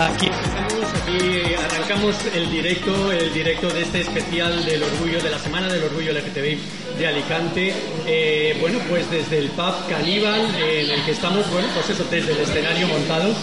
Aquí empezamos, aquí arrancamos el directo, el directo de este especial del orgullo, de la Semana del Orgullo LGTBI de Alicante. Eh, bueno, pues desde el pub Caníbal, en el que estamos, bueno, pues eso, desde el escenario montado.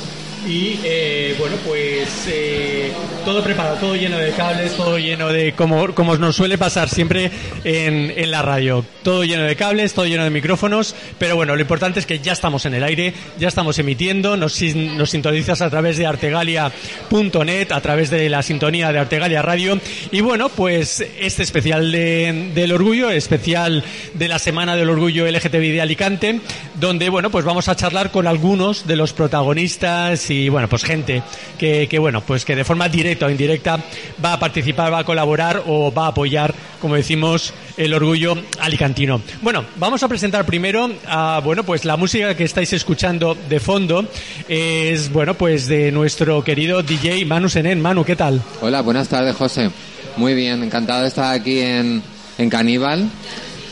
Y eh, bueno, pues eh, todo preparado, todo lleno de cables, todo lleno de, como, como nos suele pasar siempre en, en la radio, todo lleno de cables, todo lleno de micrófonos, pero bueno, lo importante es que ya estamos en el aire, ya estamos emitiendo, nos, nos sintonizas a través de artegalia.net, a través de la sintonía de Artegalia Radio, y bueno, pues este especial de- del orgullo, especial de la Semana del Orgullo LGTBI de Alicante, donde bueno, pues vamos a charlar con algunos de los protagonistas bueno, pues gente que, bueno, pues que de forma directa o indirecta va a participar, va a colaborar o va a apoyar, como decimos, el orgullo alicantino. Bueno, vamos a presentar primero a, bueno, pues la música que estáis escuchando de fondo es, bueno, pues de nuestro querido DJ Manu Senen. Manu, ¿qué tal? Hola, buenas tardes, José. Muy bien, encantado de estar aquí en, en Caníbal,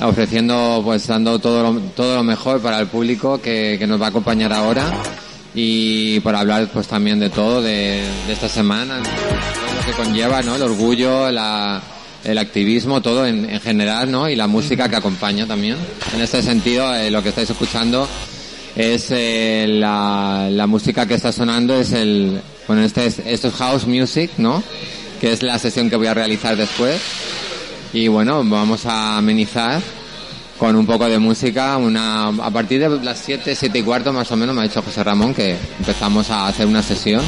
ofreciendo, pues dando todo lo, todo lo mejor para el público que nos va a acompañar ahora y para hablar pues también de todo, de, de esta semana, todo lo que conlleva, ¿no? El orgullo, la, el activismo, todo en, en general, ¿no? Y la música que acompaña también. En este sentido, eh, lo que estáis escuchando es eh, la, la música que está sonando es el bueno este es, esto es house music no que es la sesión que voy a realizar después y bueno vamos a amenizar con un poco de música una a partir de las 7, 7 y cuarto más o menos me ha dicho José Ramón que empezamos a hacer una sesión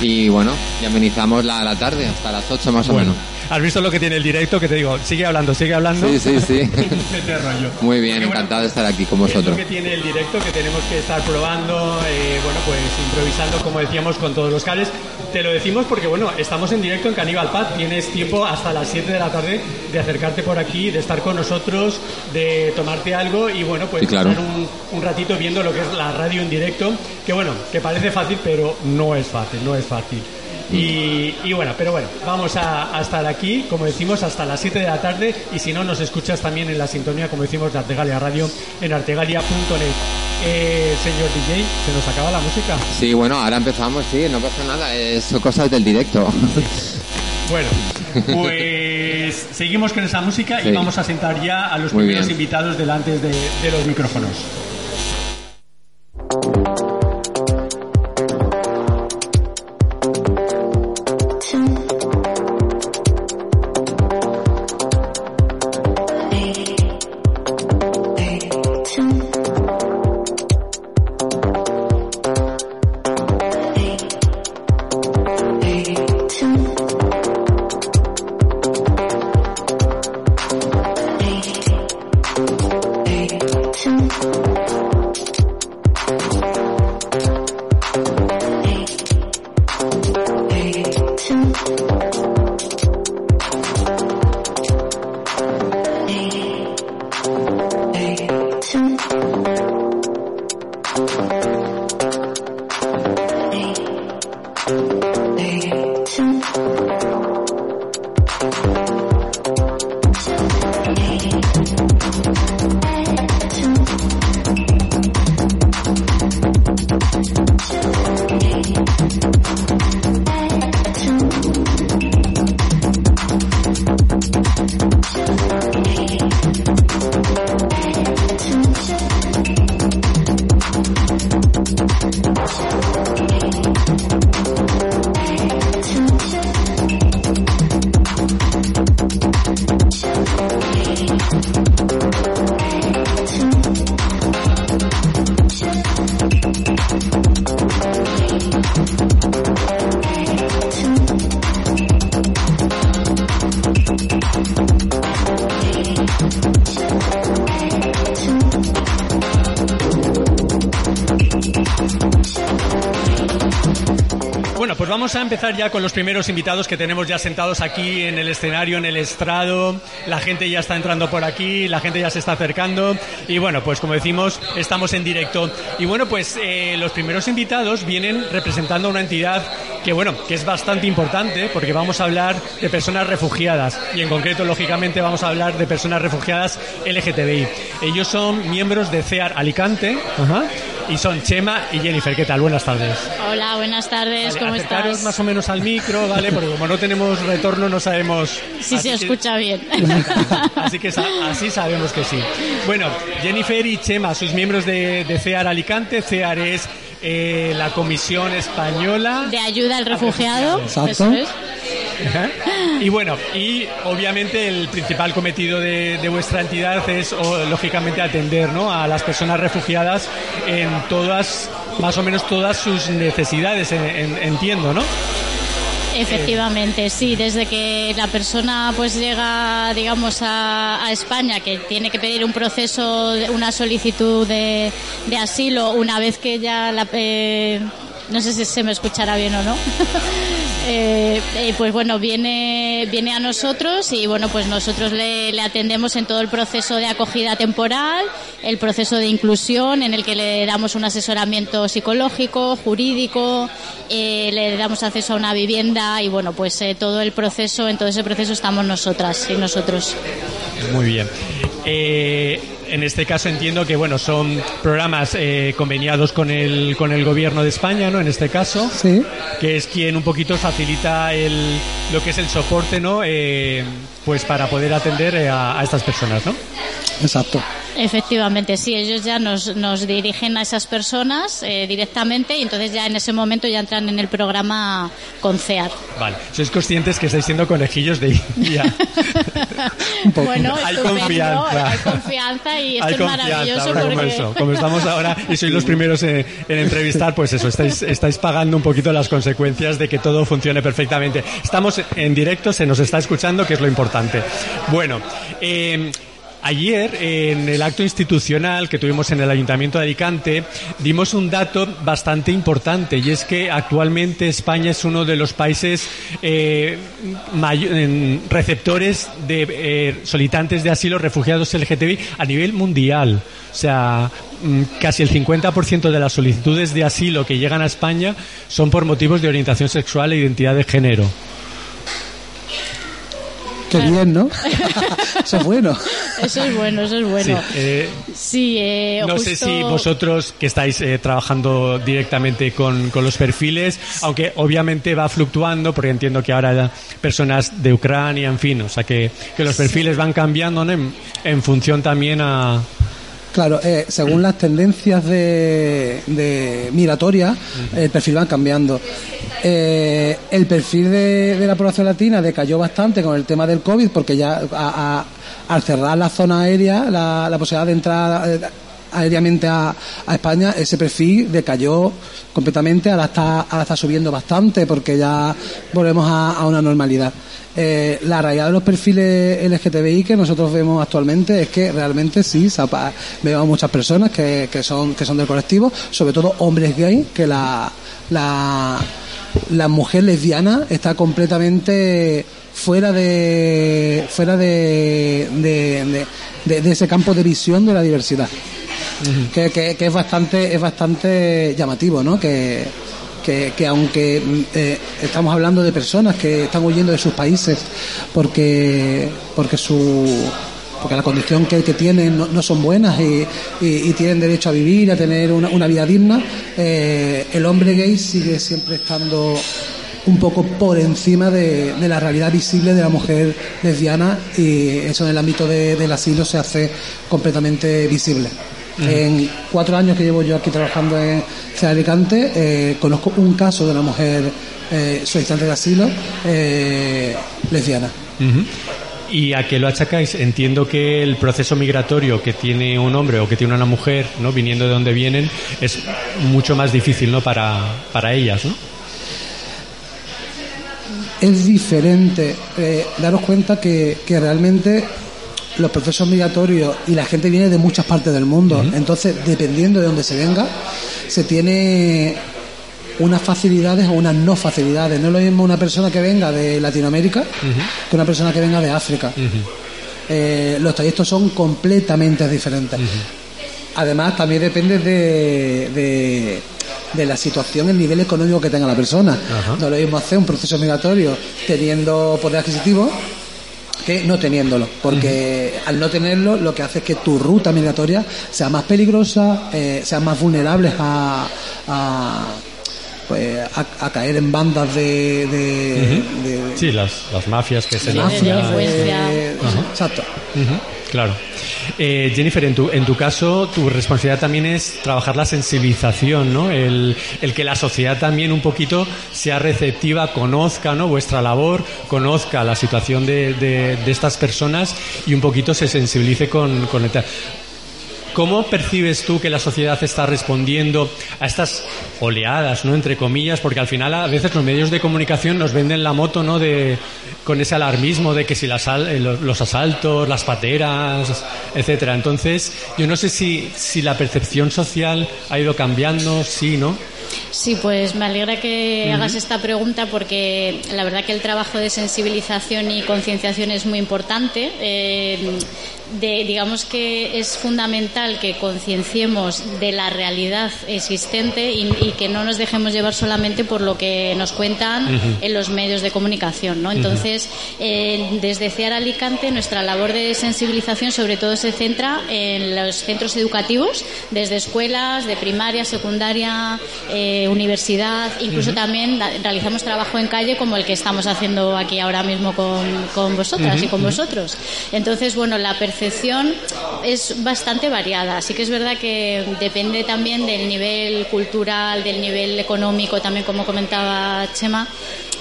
y bueno y amenizamos la, la tarde hasta las 8 más o Bueno, menos ¿has visto lo que tiene el directo? Que te digo, sigue hablando, sigue hablando. sí sí sí Mete rollo. muy bien bueno, encantado de estar aquí con Es vosotros lo que tiene el directo, que tenemos que estar probando, eh, bueno, pues improvisando, como decíamos, con todos los cables. Te lo decimos porque, bueno, estamos en directo en Caníbal Pad. Tienes tiempo hasta las 7 de la tarde de acercarte por aquí, de estar con nosotros, de tomarte algo y, bueno, pues Sí, claro. pasar un, un ratito viendo lo que es la radio en directo. Que, bueno, que parece fácil, pero no es fácil, no es fácil. Y, y bueno, pero bueno, vamos a, a estar aquí, como decimos, hasta las 7 de la tarde y si no, nos escuchas también en la sintonía, como decimos, de Artegalia Radio en artegalia.net. Eh, señor DJ, se nos acaba la música. sí bueno ahora empezamos sí no pasa nada es son cosas del directo Bueno, pues seguimos con esa música y vamos a sentar ya a los Muy primeros bien. invitados delante de, de los micrófonos. to me. Vamos a empezar ya con los primeros invitados que tenemos ya sentados aquí en el escenario, en el estrado. La gente ya está entrando por aquí, la gente ya se está acercando. Y bueno, pues como decimos, estamos en directo. Y bueno, pues eh, los primeros invitados vienen representando una entidad que bueno, que es bastante importante porque vamos a hablar de personas refugiadas y en concreto, lógicamente, vamos a hablar de personas refugiadas LGTBI. Ellos son miembros de CEAR Alicante. Ajá y son Chema y Jennifer. ¿Qué tal? Buenas tardes. Hola, buenas tardes. ¿Cómo estás? más o menos al micro, ¿vale? Porque como no tenemos retorno no sabemos... Si se escucha bien. así que así sabemos que sí. Bueno, Jennifer y Chema, sus miembros de, de CEAR Alicante. CEAR es eh, la Comisión Española... De Ayuda al Refugiado. Exacto. Y bueno, y obviamente el principal cometido de, vuestra entidad es, lógicamente, atender ¿no? a las personas refugiadas en todas, más o menos todas sus necesidades, entiendo, ¿no? Efectivamente, sí. Desde que la persona pues llega, digamos, a, España, que tiene que pedir un proceso, una solicitud de, asilo, una vez que ya la, eh, no sé si se me escuchará bien o no. Eh, eh, pues bueno, viene, viene a nosotros y bueno, pues nosotros le, atendemos en todo el proceso de acogida temporal, el proceso de inclusión en el que le damos un asesoramiento psicológico, jurídico, eh, le damos acceso a una vivienda y bueno, pues todo el proceso, en todo ese proceso estamos nosotras y nosotros. Muy bien. Eh, en este caso entiendo que bueno son programas eh, conveniados con el con el gobierno de España, ¿no? En este caso, sí. que es quien un poquito facilita el lo que es el soporte, ¿no? Eh, pues para poder atender a, a estas personas, ¿no? Exacto. Efectivamente, sí, ellos ya nos, nos dirigen a esas personas eh, directamente y entonces ya en ese momento ya entran en el programa con CEAR. Vale, sois conscientes que estáis siendo conejillos de India. bueno, hay confianza. Hay confianza y esto es maravilloso porque... Como, estamos ahora y sois los primeros en, entrevistar, pues eso, estáis, estáis pagando un poquito las consecuencias de que todo funcione perfectamente. Estamos en directo, se nos está escuchando, que es lo importante. Bueno, eh, Ayer, en el acto institucional que tuvimos en el Ayuntamiento de Alicante, dimos un dato bastante importante y es que actualmente España es uno de los países eh, receptores de eh, solicitantes de asilo refugiados LGTBI a nivel mundial. O sea, mm, casi el 50% de las solicitudes de asilo que llegan a España son por motivos de orientación sexual e identidad de género. Qué bien, ¿no? eso es bueno. Eso es bueno, eso es bueno. Sí, eh, eh, no sé si vosotros que estáis eh, trabajando directamente con, los perfiles, aunque obviamente va fluctuando, porque entiendo que ahora personas de Ucrania, en fin, o sea que, que los perfiles van cambiando en función también a, Claro, eh, según las tendencias de, de migratorias, el perfil va cambiando. Eh, el perfil de, la población latina decayó bastante con el tema del COVID, porque ya al cerrar la zona aérea, la, posibilidad de entrar eh, aéreamente a, España, ese perfil decayó completamente, ahora está, ahora está subiendo bastante, porque ya volvemos a una normalidad. Eh, la realidad de los perfiles LGTBI que nosotros vemos actualmente es que realmente sí, vemos muchas personas que, que, son, que son del colectivo, sobre todo hombres gay, que la, la, la mujer lesbiana está completamente fuera de fuera de, de, de, ese campo de visión de la diversidad. Que, que, que, es bastante es bastante llamativo no que que, aunque eh, estamos hablando de personas que están huyendo de sus países porque, porque su porque la condición que, tienen no, son buenas y, tienen derecho a vivir, a tener una, vida digna, eh, el hombre gay sigue siempre estando un poco por encima de, la realidad visible de la mujer lesbiana y eso en el ámbito del asilo se hace completamente visible. En cuatro años que llevo yo aquí trabajando en Ciudad Alicante, eh, conozco un caso de una mujer eh, solicitante de asilo eh, lesbiana. ¿Y a qué lo achacáis? Entiendo que el proceso migratorio que tiene un hombre o que tiene una mujer, ¿no? viniendo de donde vienen, es mucho más difícil ¿no? para, para ellas, ¿no? Es diferente. daros cuenta que, que realmente los procesos migratorios y la gente viene de muchas partes del mundo. Entonces, dependiendo de dónde se venga, se tiene unas facilidades o unas no facilidades. No es lo mismo una persona que venga de Latinoamérica que una persona que venga de África. Eh, los trayectos son completamente diferentes. Además, también depende de, de, la situación, el nivel económico que tenga la persona. No lo mismo hacer un proceso migratorio teniendo poder adquisitivo que no teniéndolo, porque al no tenerlo lo que hace es que tu ruta migratoria sea más peligrosa, eh, sea más vulnerable a, pues, a, caer en bandas de, sí las, las mafias que se mafias, exacto claro eh, Jennifer, en tu, en tu caso, tu responsabilidad también es trabajar la sensibilización, ¿no? El, que la sociedad también un poquito sea receptiva, conozca ¿no? vuestra labor, conozca la situación de, estas personas y un poquito se sensibilice con, con el... ¿Cómo percibes tú que la sociedad está respondiendo a estas oleadas, ¿no? entre comillas? Porque al final a veces los medios de comunicación nos venden la moto ¿no? de, con ese alarmismo de que si eh, los asaltos, las pateras, etcétera. Entonces, yo no sé si, si la percepción social ha ido cambiando, sí, ¿no? Sí, pues me alegra que hagas esta pregunta porque la verdad que el trabajo de sensibilización y concienciación es muy importante. Eh, digamos que es fundamental que concienciemos de la realidad existente y, que no nos dejemos llevar solamente por lo que nos cuentan en los medios de comunicación. ¿no? Entonces, eh, desde CEAR Alicante, nuestra labor de sensibilización sobre todo se centra en los centros educativos, desde escuelas, de primaria, secundaria, eh, universidad, incluso también realizamos trabajo en calle como el que estamos haciendo aquí ahora mismo con, con vosotras y con vosotros. Entonces, bueno, la percepción es bastante variada. Así que es verdad que depende también del nivel cultural, del nivel económico, también como comentaba Chema.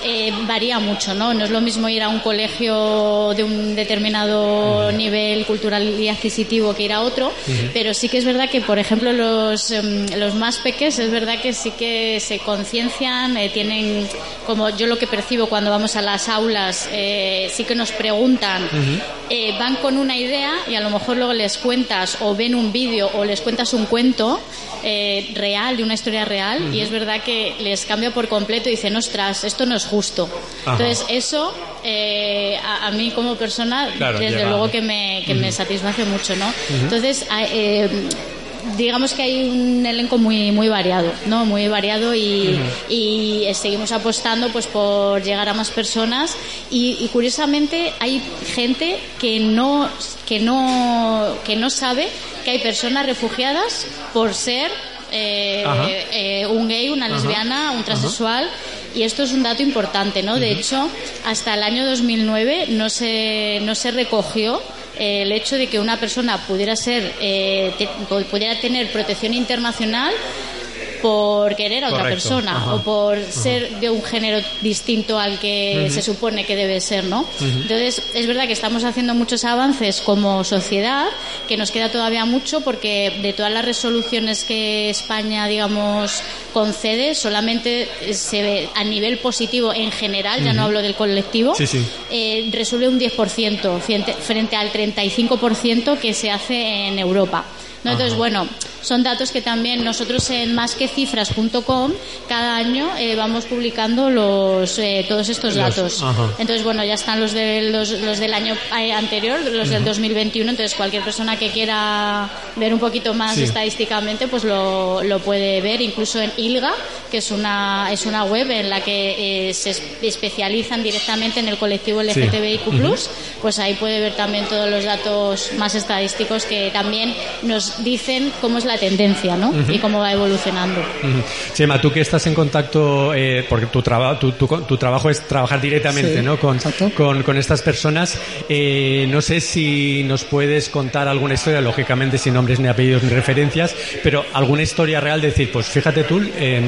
Eh, varía mucho, ¿no? No es lo mismo ir a un colegio de un determinado nivel cultural y adquisitivo que ir a otro, pero sí que es verdad que, por ejemplo, los, em, los más pequeños es verdad que sí que se conciencian, eh, tienen, como yo lo que percibo cuando vamos a las aulas, eh, sí que nos preguntan, van con una idea y a lo mejor luego les cuentas o ven un vídeo o les cuentas un cuento real, de una historia real, y es verdad que les cambia por completo y dicen, ostras, esto no es justo. Entonces, eso eh, a, mí como persona, desde luego que, me, que me satisface mucho, ¿no? Entonces, eh, digamos que hay un elenco muy muy variado no muy variado y, y seguimos apostando pues por llegar a más personas. Y, curiosamente hay gente que no que no que no sabe que hay personas refugiadas por ser eh, un gay una lesbiana un transexual. Y esto es un dato importante, ¿no? De hecho, hasta el año 2009 no se, no se recogió el hecho de que una persona pudiera ser eh, pudiera tener protección internacional por querer a otra persona o por ser de un género distinto al que se supone que debe ser, ¿no? Entonces, es verdad que estamos haciendo muchos avances como sociedad, que nos queda todavía mucho porque de todas las resoluciones que España, digamos, concede, solamente se ve a nivel positivo en general, ya no hablo del colectivo, eh, resuelve un 10% frente al 35% que se hace en Europa. Entonces, bueno, son datos que también nosotros en másquecifras.com cada año eh, vamos publicando los eh, todos estos datos. entonces, bueno, ya están los, de, los, del año eh, anterior, los del 2021. Entonces, cualquier persona que quiera ver un poquito más estadísticamente, pues lo, lo, puede ver. Incluso en ILGA, que es una, es una web en la que se especializan directamente en el colectivo LGTBIQ, pues ahí puede ver también todos los datos más estadísticos que también nos dicen cómo es la tendencia, ¿no? Y cómo va evolucionando. Chema, tú que estás en contacto, eh, porque tu, tu, tu, trabajo es trabajar directamente, ¿no? Con, con, estas personas, eh, no sé si nos puedes contar alguna historia, lógicamente sin nombres ni apellidos ni referencias, pero alguna historia real, decir, pues fíjate tú, eh,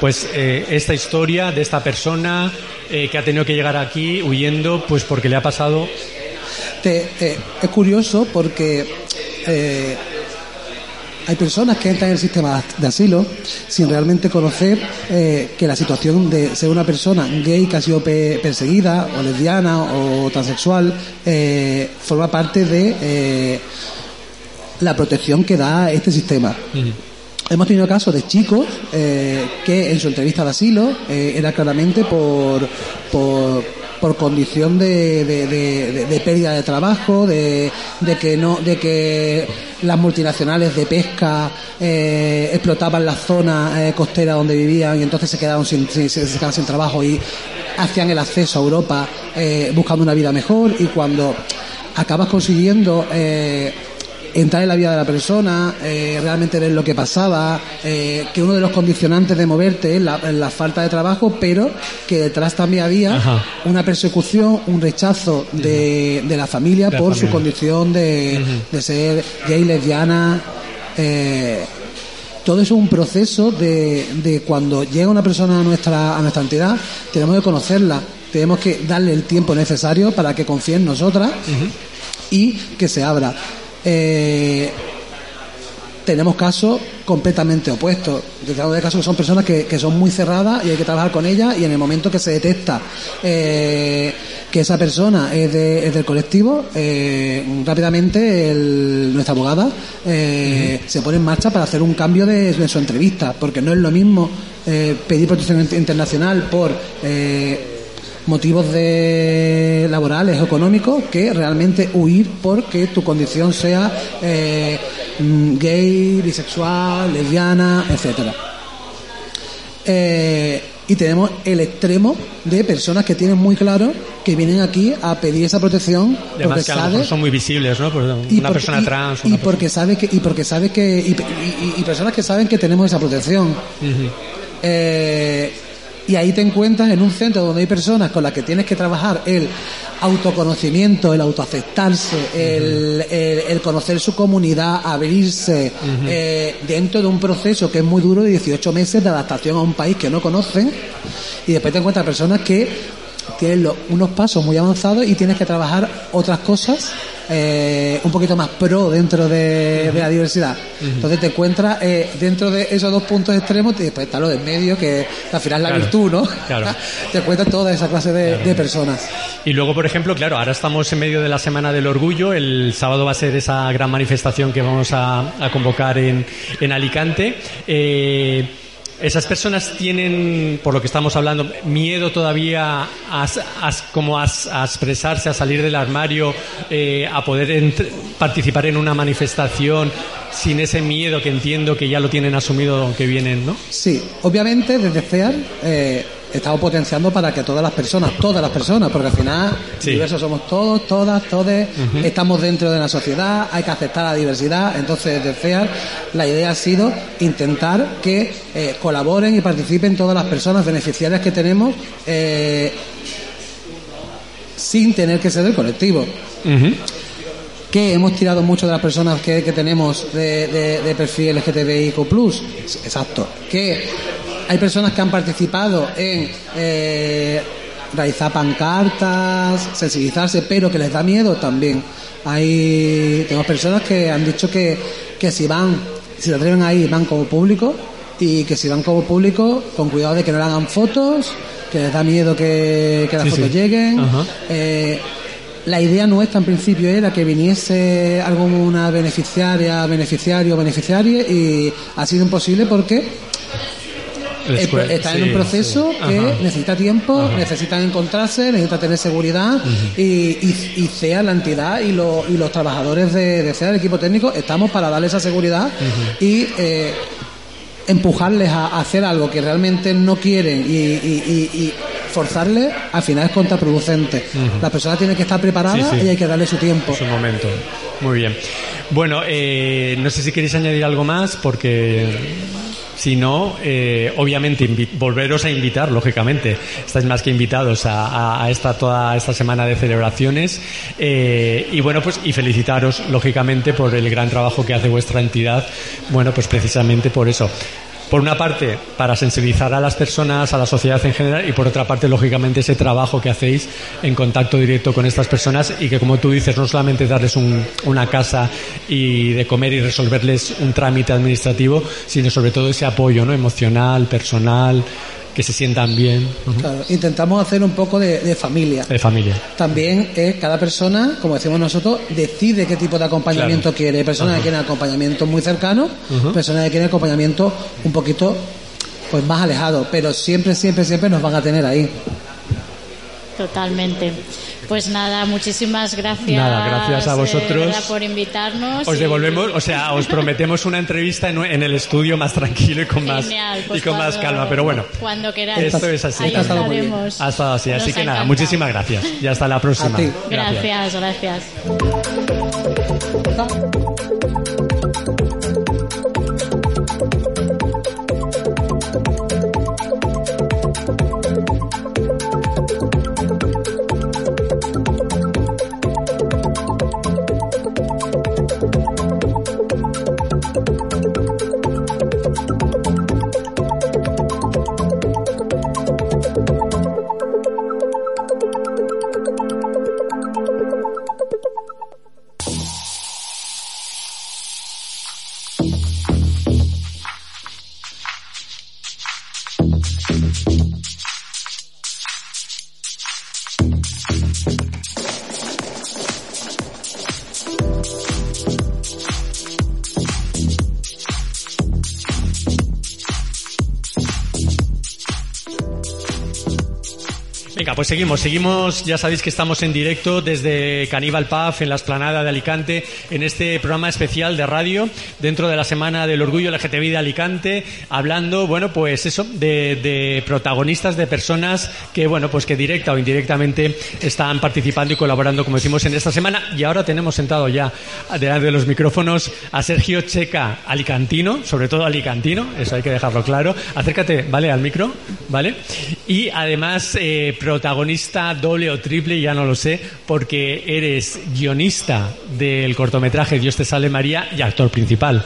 pues esta historia de esta persona que ha tenido que llegar aquí huyendo, pues porque le ha pasado. es curioso porque hay personas que entran en el sistema de asilo sin realmente conocer eh, que la situación de ser una persona gay que ha sido perseguida o lesbiana o transexual eh, forma parte de eh, la protección que da este sistema. Hemos tenido casos de chicos eh, que en su entrevista de asilo era claramente por, por, por condición de, pérdida de trabajo, de, que no, de que las multinacionales de pesca eh, explotaban la zona eh, costera donde vivían y entonces se quedaron sin trabajo y hacían el acceso a Europa eh, buscando una vida mejor y cuando acabas consiguiendo eh, entrar en la vida de la persona, eh, realmente ver lo que pasaba, eh, que uno de los condicionantes de moverte es la, falta de trabajo, pero que detrás también había Ajá. una persecución, un rechazo de, de la familia De la por su condición de, de ser gay, lesbiana. eh, todo eso es un proceso de, de cuando llega una persona a nuestra, a nuestra entidad, tenemos que conocerla, tenemos que darle el tiempo necesario para que confíe en nosotras y que se abra. Eh, tenemos casos completamente opuestos. Tenemos casos que son personas que, que son muy cerradas y hay que trabajar con ellas y en el momento que se detecta eh, que esa persona es, de- es del colectivo, eh, rápidamente el- nuestra abogada eh, se pone en marcha para hacer un cambio de, de su entrevista, porque no es lo mismo eh, pedir protección int- internacional por... motivos de laborales o económicos que realmente huir porque tu condición sea eh, mm, gay, bisexual, lesbiana, etcétera. Eh, y tenemos el extremo de personas que tienen muy claro que vienen aquí a pedir esa protección porque Además que a lo mejor son muy visibles, ¿no? Y una porque- persona y- trans. y una porque sabe que y porque sabe que y, y- y personas que saben que tenemos esa protección Eh, y ahí te encuentras en un centro donde hay personas con las que tienes que trabajar el autoconocimiento, el autoaceptarse, el, el- el conocer su comunidad, abrirse, eh, dentro de un proceso que es muy duro de 18 meses de adaptación a un país que no conocen. Y después te encuentras personas que tienen lo- unos pasos muy avanzados y tienes que trabajar otras cosas eh, un poquito más pro dentro de, de la diversidad. Entonces te encuentras eh, dentro de esos dos puntos extremos y después está lo del medio, que al final es la Claro, virtud, ¿no? claro. te encuentras toda esa clase de, de personas. Y luego, por ejemplo, claro, ahora estamos en medio de la Semana del Orgullo. El sábado va a ser esa gran manifestación que vamos a, a convocar en, en Alicante. Eh, esas personas tienen, por lo que estamos hablando, miedo todavía a, a- como a, expresarse, a salir del armario, eh, a poder participar en una manifestación sin ese miedo que entiendo que ya lo tienen asumido que vienen, ¿no? Sí, obviamente desde FEAR eh, estamos potenciando para que todas las personas, todas las personas, porque al final Sí. diversos somos todos, todas, todes, estamos dentro de la sociedad, hay que aceptar la diversidad, entonces desde FEAR la idea ha sido intentar que eh, colaboren y participen todas las personas beneficiarias que tenemos eh, sin tener que ser del colectivo que hemos tirado mucho de las personas que, que tenemos de, de, de perfil LGTBIQ+. Exacto. Que hay personas que han participado en eh, realizar pancartas, sensibilizarse, pero que les da miedo también. Hay tenemos personas que han dicho que, que si van, si se atreven a ir, van como público y que si van como público, con cuidado de que no le hagan fotos, que les da miedo que, que las Sí, fotos sí. lleguen. Eh, la idea nuestra en principio era que viniese alguna beneficiaria, beneficiario o beneficiaria y ha sido imposible porque Después, están en un proceso sí. que Ajá. necesita tiempo, Ajá. necesitan encontrarse, necesitan tener seguridad y, y, y CEA, la entidad y, lo- y los trabajadores de, de CEA, el equipo técnico, estamos para darle esa seguridad y eh, empujarles a, a hacer algo que realmente no quieren y, forzarles, al final es contraproducente. La persona tiene que estar preparada Sí, sí. y hay que darle su tiempo. Es un momento. Muy bien. Bueno, eh, no sé si queréis añadir algo más, porque si no, eh, obviamente volveros a invitar, lógicamente. Estáis más que invitados a esta toda esta semana de celebraciones. Eh, y bueno, pues y felicitaros, lógicamente, por el gran trabajo que hace vuestra entidad. Bueno, pues precisamente por eso. Por una parte, para sensibilizar a las personas, a la sociedad en general, y por otra parte, lógicamente, ese trabajo que hacéis en contacto directo con estas personas y que, como tú dices, no solamente darles un- una casa y de comer y resolverles un trámite administrativo, sino sobre todo ese apoyo ¿no? emocional, personal, que se sientan bien. Claro, intentamos hacer un poco de, de familia. De familia. También es cada persona, como decimos nosotros, decide qué tipo de acompañamiento Claro. quiere. Hay personas que quieren acompañamiento muy cercano, personas que quieren acompañamiento un poquito pues más alejado, pero siempre, siempre, siempre nos van a tener ahí. Totalmente. Pues nada, muchísimas gracias. Nada, gracias a eh, vosotros. verdad, por invitarnos. Os y- devolvemos, o sea, os prometemos una entrevista en, en el estudio más tranquilo y con más, Genial, pues y con más calma. Pero bueno, Cuando queráis. esto es así. Ahí Ha estado muy bien. estaremos. ha estado así. Nos Así que nada, muchísimas gracias. Y hasta la próxima. A ti. Gracias, gracias. Pues seguimos, seguimos. Ya sabéis que estamos en directo desde Caníbal Pub en la esplanada de Alicante en este programa especial de radio dentro de la Semana del Orgullo LGTBI de Alicante, hablando, bueno, pues eso, de, de protagonistas, de personas que, bueno, pues que directa o indirectamente están participando y colaborando, como decimos, en esta semana. Y ahora tenemos sentado ya delante de los micrófonos a Sergio Checa, alicantino, sobre todo alicantino, eso hay que dejarlo claro. Acércate, ¿vale? Al micro, ¿vale? Y además, eh, protagonista doble o triple, ya no lo sé, porque eres guionista del cortometraje Dios te sale María y actor principal.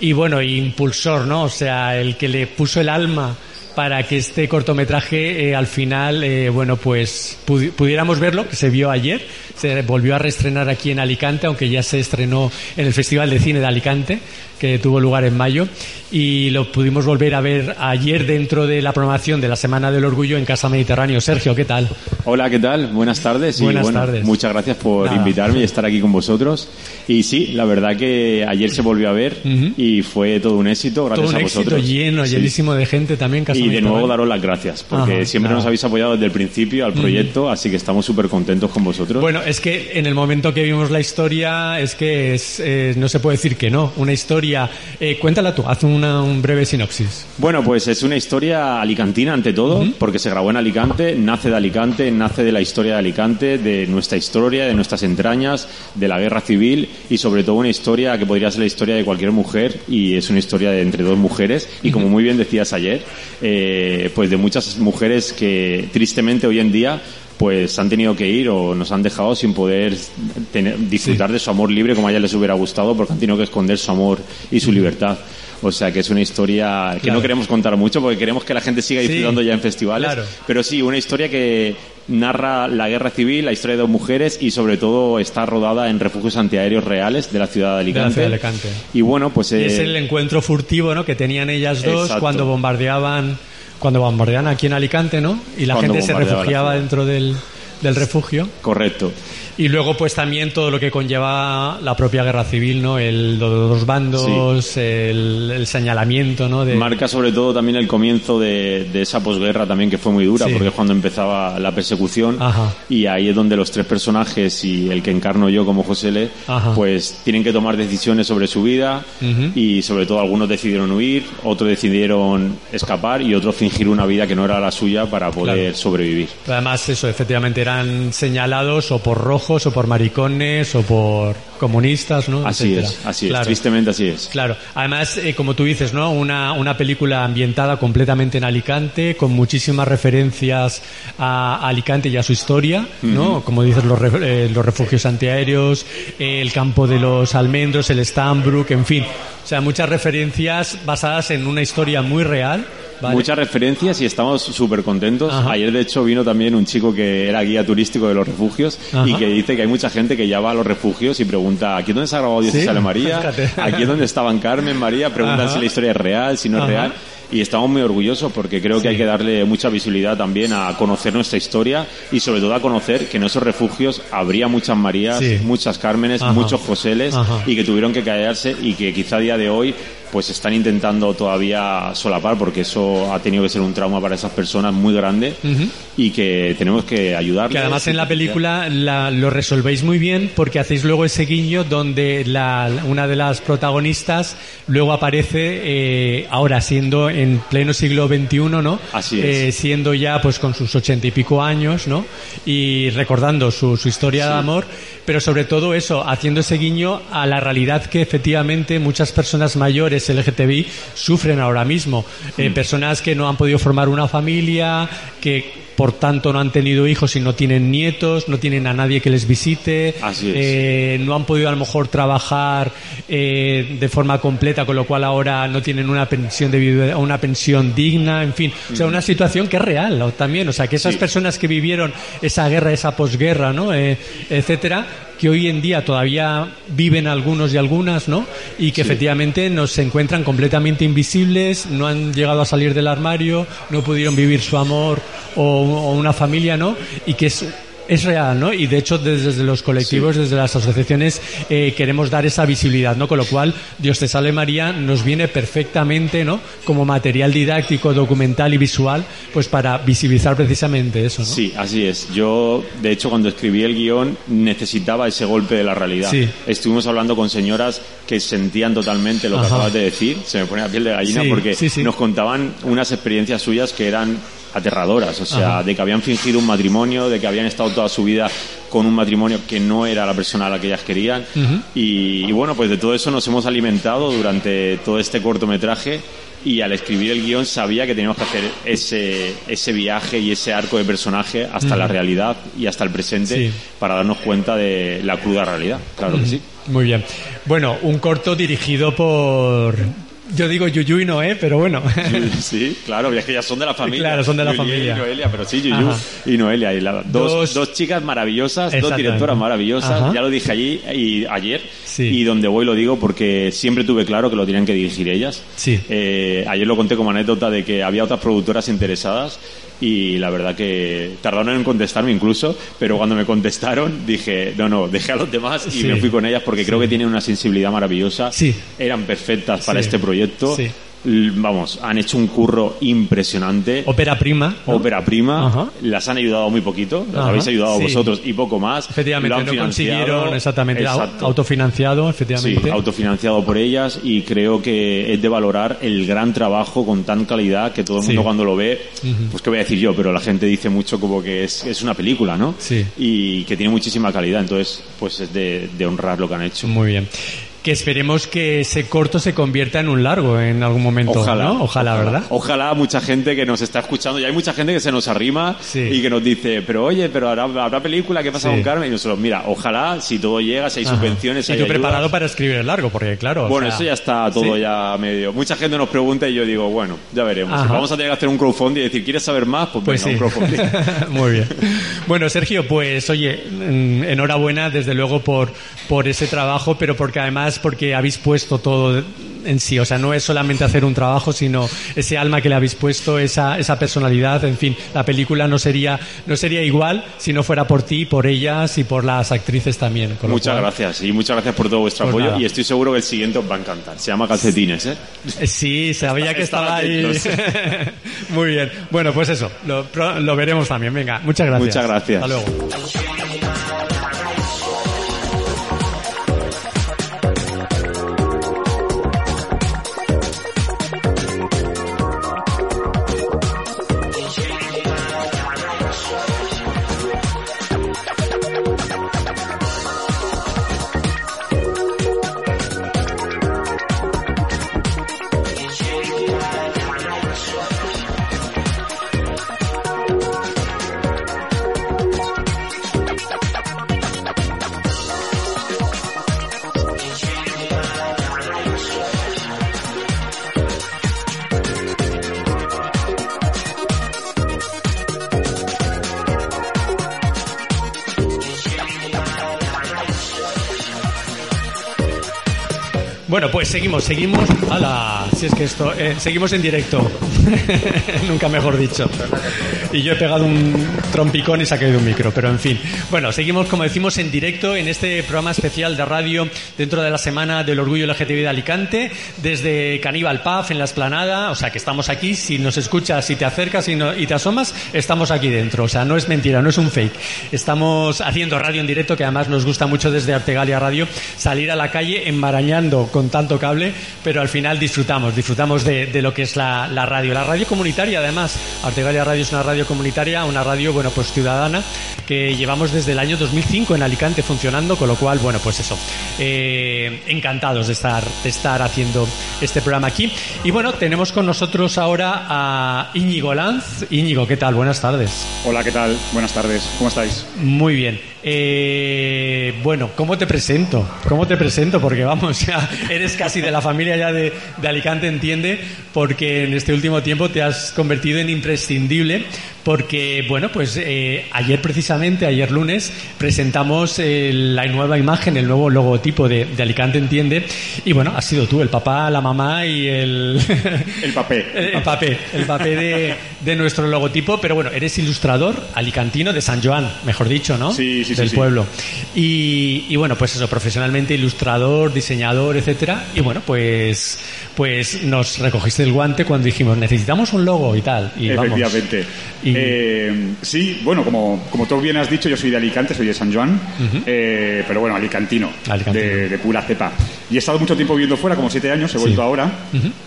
Y bueno, impulsor, ¿no? O sea, el que le puso el alma para que este cortometraje eh, al final, eh, bueno, pues pudi- pudiéramos verlo, que se vio ayer, se volvió a reestrenar aquí en Alicante, aunque ya se estrenó en el Festival de Cine de Alicante, que tuvo lugar en mayo, y lo pudimos volver a ver ayer dentro de la programación de la Semana del Orgullo en Casa Mediterráneo. Sergio, ¿qué tal? Hola, ¿qué tal? Buenas tardes. Buenas y bueno, tardes. Muchas gracias por Nada. invitarme y estar aquí con vosotros. Y sí, la verdad que ayer se volvió a ver y fue todo un éxito gracias Todo un a éxito vosotros. lleno, Sí. llenísimo de gente también. Casa Y de nuevo daros las gracias, porque Ajá, siempre nos habéis apoyado desde el principio al proyecto, así que estamos súper contentos con vosotros. Bueno, es que en el momento que vimos la historia, es que es, eh, no se puede decir que no. Una historia. eh, cuéntala tú, haz una, un breve sinopsis. Bueno, pues es una historia alicantina ante todo, porque se grabó en Alicante, nace de Alicante, nace de la historia de Alicante, de nuestra historia, de nuestras entrañas, de la guerra civil y sobre todo una historia que podría ser la historia de cualquier mujer y es una historia de entre dos mujeres y como muy bien decías ayer, eh, pues de muchas mujeres que tristemente hoy en día pues han tenido que ir o nos han dejado sin poder tener- disfrutar de su amor libre como a ellas les hubiera gustado porque han tenido que esconder su amor y su libertad. O sea que es una historia que Claro. no queremos contar mucho porque queremos que la gente siga Sí, disfrutando ya en festivales. claro. Pero sí, una historia que narra la guerra civil, la historia de dos mujeres y sobre todo está rodada en refugios antiaéreos reales de la ciudad de Alicante. ciudad de Alicante. Y bueno, pues... Y eh, es el encuentro furtivo ¿no? que tenían ellas dos Exacto. cuando bombardeaban cuando bombardeaban aquí en Alicante, ¿no? Y la Cuando gente se refugiaba dentro del, del refugio. Correcto. Y luego, pues también todo lo que conlleva la propia guerra civil, ¿no? El, los bandos, el, el señalamiento, ¿no? De, Marca sobre todo también el comienzo de, de esa posguerra también que fue muy dura Sí. porque es cuando empezaba la persecución Ajá. y ahí es donde los tres personajes y el que encarno yo como José Le Ajá. pues tienen que tomar decisiones sobre su vida Ujú. y sobre todo algunos decidieron huir, otros decidieron escapar y otros fingir una vida que no era la suya para poder Claro. sobrevivir. Además, eso, efectivamente eran señalados o por o por maricones o por comunistas, ¿no? Así Etcétera. es, así es, Claro. tristemente así es. Claro, además, eh, como tú dices, ¿no? Una, una película ambientada completamente en Alicante, con muchísimas referencias a Alicante y a su historia, ¿no? Como dices, los, re- eh, los refugios antiaéreos, eh, el campo de los almendros, el Stambrook, en fin. O sea, muchas referencias basadas en una historia muy real. ¿Vale? Muchas referencias y estamos súper contentos. Ajá. Ayer, de hecho, vino también un chico que era guía turístico de los refugios Ajá. y que dice que hay mucha gente que ya va a los refugios y pregunta ¿aquí dónde se ha grabado Dios ¿Sí? y sale María? ¿Aquí es donde estaban Carmen, María? Preguntan Ajá. si la historia es real, si no es Ajá. real. y estamos muy orgullosos porque creo que hay que darle mucha visibilidad también a conocer nuestra historia y sobre todo a conocer que en esos refugios habría muchas Marías, muchas Cármenes, muchos Joseles y que tuvieron que callarse y que quizá a día de hoy pues están intentando todavía solapar porque eso ha tenido que ser un trauma para esas personas muy grande y que tenemos que ayudarles. Que además en la película lo resolvéis muy bien porque hacéis luego ese guiño donde la, una de las protagonistas luego aparece eh, ahora siendo en pleno siglo XXI, ¿no? Así es. Eh, siendo ya pues con sus ochenta y pico años, ¿no? Y recordando su, su historia de amor pero sobre todo eso, haciendo ese guiño a la realidad que efectivamente muchas personas mayores LGTBI sufren ahora mismo. Eh, mm. personas que no han podido formar una familia, que por tanto no han tenido hijos y no tienen nietos, no tienen a nadie que les visite, eh, no han podido a lo mejor trabajar eh, de forma completa, con lo cual ahora no tienen una pensión de una pensión digna, en fin, o sea, una situación que es real también, o sea, que esas personas que vivieron esa guerra, esa posguerra, ¿no? Eh, etcétera, que hoy en día todavía viven algunos y algunas, ¿no? Y que efectivamente nos encuentran completamente invisibles, no han llegado a salir del armario, no pudieron vivir su amor o, o una familia, ¿no? Y que es es real, ¿no? Y de hecho desde los colectivos, desde las asociaciones eh, queremos dar esa visibilidad, ¿no? Con lo cual Dios te salve María nos viene perfectamente, ¿no? Como material didáctico, documental y visual, pues para visibilizar precisamente eso, ¿no? Sí, así es. Yo, de hecho, cuando escribí el guion necesitaba ese golpe de la realidad. Sí. Estuvimos hablando con señoras que sentían totalmente lo que acabas de decir, se me pone la piel de gallina porque nos contaban unas experiencias suyas que eran aterradoras, o sea, de que habían fingido un matrimonio, de que habían estado toda su vida con un matrimonio que no era la persona a la que ellas querían. y, bueno, pues de todo eso nos hemos alimentado durante todo este cortometraje y al escribir el guion sabía que teníamos que hacer ese, ese viaje y ese arco de personaje hasta la realidad y hasta el presente para darnos cuenta de la cruda realidad. Claro que sí. Muy bien. Bueno, un corto dirigido por yo digo Yuyu y Noé, pero bueno. Sí, claro, es que ya son de la familia. Claro, son de la familia. Y Noelia, pero sí, Yuyu y Noelia. Y dos, dos, chicas maravillosas, dos directoras maravillosas. Ya lo dije allí y ayer. Y donde voy lo digo porque siempre tuve claro que lo tenían que dirigir ellas. Sí. Eh, ayer lo conté como anécdota de que había otras productoras interesadas y la verdad que tardaron en contestarme incluso, pero cuando me contestaron dije, no, no, dejé a los demás y me fui con ellas porque creo que tienen una sensibilidad maravillosa, sí. eran perfectas para este proyecto vamos, han hecho un curro impresionante. Ópera prima. Ópera prima. Las han ayudado muy poquito, las habéis ayudado vosotros y poco más. Efectivamente, no consiguieron exactamente autofinanciado, efectivamente. Sí, autofinanciado por ellas y creo que es de valorar el gran trabajo con tan calidad que todo el mundo cuando lo ve, pues qué voy a decir yo, pero la gente dice mucho como que es, es una película, ¿no? Sí. Y que tiene muchísima calidad, entonces pues es de, de honrar lo que han hecho. Muy bien que esperemos que ese corto se convierta en un largo en algún momento. Ojalá, ¿no? ojalá, ¿verdad? Ojalá mucha gente que nos está escuchando, y hay mucha gente que se nos arrima y que nos dice, pero oye, pero habrá, película, ¿qué pasa con Carmen? Y nosotros, mira, ojalá, si todo llega, si hay subvenciones, si hay preparado para escribir el largo, porque claro. Bueno, eso ya está todo ya medio. Mucha gente nos pregunta y yo digo, bueno, ya veremos. Vamos a tener que hacer un crowdfunding y decir, ¿quieres saber más? Pues, pues un crowdfunding. Muy bien. Bueno, Sergio, pues oye, enhorabuena desde luego por, por ese trabajo, pero porque además, porque habéis puesto todo en sí. O sea, no es solamente hacer un trabajo, sino ese alma que le habéis puesto, esa, esa personalidad. En fin, la película no sería, no sería igual si no fuera por ti, por ellas y por las actrices también. muchas gracias y muchas gracias por todo vuestro pues apoyo. Y estoy seguro que el siguiente os va a encantar. Se llama Calcetines, ¿eh? eh sí, sabía que estaba ahí. Muy bien. Bueno, pues eso, lo, lo veremos también. Venga, muchas gracias. Muchas gracias. Hasta luego. Bueno, pues seguimos, seguimos. ¡Hala! Si es que esto. eh, seguimos en directo. Nunca mejor dicho. Y yo he pegado un trompicón y se ha caído un micro, pero en fin. Bueno, seguimos, como decimos, en directo en este programa especial de radio dentro de la Semana del Orgullo LGTB de Alicante, desde Caníbal Pub en la esplanada. O sea que estamos aquí. Si nos escuchas, si te acercas y, no- y te asomas, estamos aquí dentro. O sea, no es mentira, no es un fake. Estamos haciendo radio en directo, que además nos gusta mucho desde Artegalia Radio salir a la calle embarañando con tanto cable, pero al final disfrutamos, disfrutamos de, de lo que es la, la radio. La radio comunitaria, además. Artegalia Radio es una radio comunitaria, una radio, bueno, pues ciudadana, que llevamos desde el año 2005 en Alicante funcionando, con lo cual, bueno, pues eso. eh, encantados de estar, de estar haciendo este programa aquí. Y bueno, tenemos con nosotros ahora a Íñigo Lanz. Íñigo, ¿qué tal? Buenas tardes. Hola, ¿qué tal? Buenas tardes. ¿Cómo estáis? Muy bien. Eh, bueno, ¿cómo te presento? ¿Cómo te presento? Porque vamos, ya eres casi de la familia ya de, Alicante, entiende, porque en este último tiempo te has convertido en imprescindible, porque, bueno, pues eh, ayer precisamente, ayer lunes, presentamos eh, la nueva imagen, el nuevo logotipo de, de Alicante, entiende, y bueno, has sido tú, el papá, la mamá y el... El papel. El papel, el papel de, de nuestro logotipo, pero bueno, eres ilustrador alicantino de San Joan, mejor dicho, ¿no? Sí, sí, sí, Del sí. pueblo. Y, y bueno, pues eso, profesionalmente ilustrador, diseñador, etcétera. Y bueno, pues, pues nos recogiste el guante cuando dijimos necesitamos un logo y tal. Y vamos. Efectivamente. Y- Eh, sí, bueno, como, como tú bien has dicho, yo soy de Alicante, soy de San Joan, eh, pero bueno, alicantino, Alicantino. De, de pura cepa. Y he estado mucho tiempo viviendo fuera, como siete años, he vuelto ahora,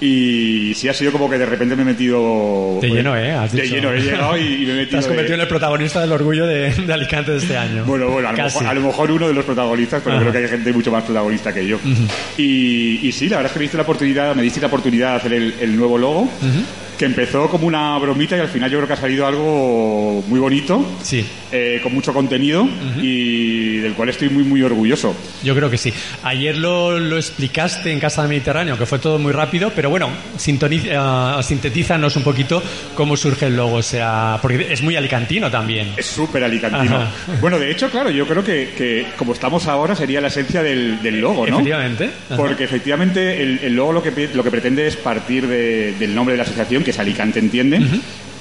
y sí ha sido como que de repente me he metido... De pues, lleno, ¿eh? Has de dicho. lleno, he llegado y, y me he metido... Te has de- convertido en el protagonista del orgullo de, de Alicante de este año. Bueno, bueno, a lo, mejor, a lo mejor uno de los protagonistas, pero Ajá. creo que hay gente mucho más protagonista que yo. y, y sí, la verdad es que me diste la oportunidad, me diste la oportunidad de hacer el, el nuevo logo, que empezó como una bromita y al final yo creo que ha salido algo muy bonito, Sí. Eh, con mucho contenido y del cual estoy muy, muy orgulloso. Yo creo que sí. Ayer lo, lo explicaste en Casa del Mediterráneo, que fue todo muy rápido, pero bueno, sintoniza, eh, sintetízanos un poquito cómo surge el logo, o sea, porque es muy alicantino también. Es súper alicantino. Ajá. Bueno, de hecho, claro, yo creo que, que como estamos ahora sería la esencia del, del logo, ¿no? Efectivamente. Ajá. Porque efectivamente el, el logo lo que, lo que pretende es partir de- del nombre de la asociación, que es Alicante Entiende,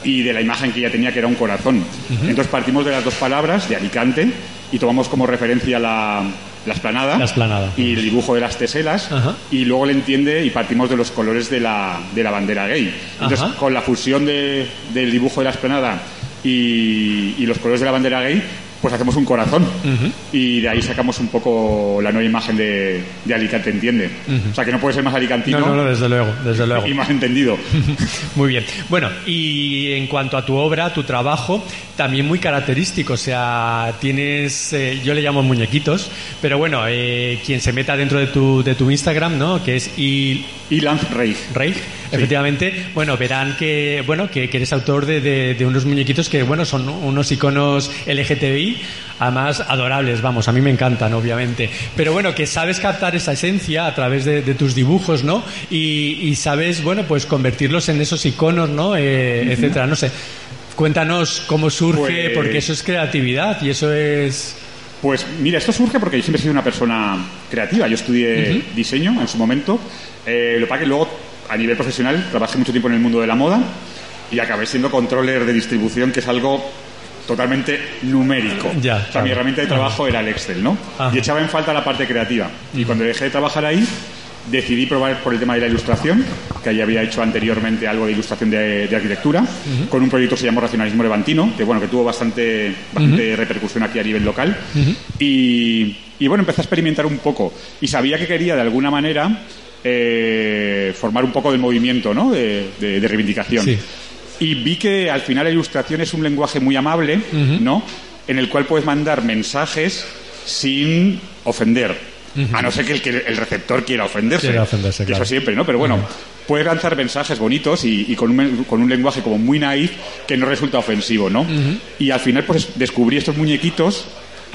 y de la imagen que ya tenía, que era un corazón. Entonces partimos de las dos palabras, de Alicante, y tomamos como referencia la, la esplanada, La esplanada. y el dibujo de las teselas, Ajá. y luego le entiende y partimos de los colores de la, de la bandera gay. Entonces, Ajá. con la fusión de- del dibujo de la esplanada y, y los colores de la bandera gay, pues hacemos un corazón. Y de ahí sacamos un poco la nueva imagen de, de Alicante Entiende. O sea, que no puede ser más alicantino No, no, no, desde luego, desde luego. y más entendido. Muy bien. Bueno, y en cuanto a tu obra, tu trabajo, también muy característico. O sea, tienes, eh, yo le llamo muñequitos, pero bueno, eh, quien se meta dentro de tu, de tu Instagram, ¿no? Que es il, Reich. Reich, efectivamente, bueno, verán que, bueno, que, que eres autor de, de- de unos muñequitos que, bueno, son unos iconos LGTBI, además adorables, vamos, a mí me encantan, obviamente. Pero bueno, que sabes captar esa esencia a través de, de tus dibujos, ¿no? Y, y sabes, bueno, pues convertirlos en esos iconos, ¿no? Eh, Etcétera, no sé. Cuéntanos cómo surge, Pues- porque eso es creatividad y eso es... Pues mira, esto surge porque yo siempre he sido una persona creativa. Yo estudié diseño en su momento. Eh, lo que pasa que luego, a nivel profesional, trabajé mucho tiempo en el mundo de la moda y acabé siendo controller de distribución, que es algo totalmente numérico. Ya, o sea, claro. mi herramienta de trabajo era el Excel, ¿no? Ajá. Y echaba en falta la parte creativa. Y cuando dejé de trabajar ahí, decidí probar por el tema de la ilustración, que ahí había hecho anteriormente algo de ilustración de, de arquitectura, con un proyecto que se llamó Racionalismo Levantino, que bueno, que tuvo bastante, bastante repercusión aquí a nivel local. y, y, bueno, empecé a experimentar un poco. Y sabía que quería de alguna manera eh, formar un poco del movimiento, ¿no? De, de- de reivindicación. Sí. Y vi que al final la ilustración es un lenguaje muy amable, ¿no? En el cual puedes mandar mensajes sin ofender. A no ser que el, que el receptor quiera ofenderse. Quiera ofenderse, claro. Eso siempre, ¿no? Pero bueno, puedes lanzar mensajes bonitos y, y con, un, con un lenguaje como muy naif que no resulta ofensivo, ¿no? Y al final, pues descubrí estos muñequitos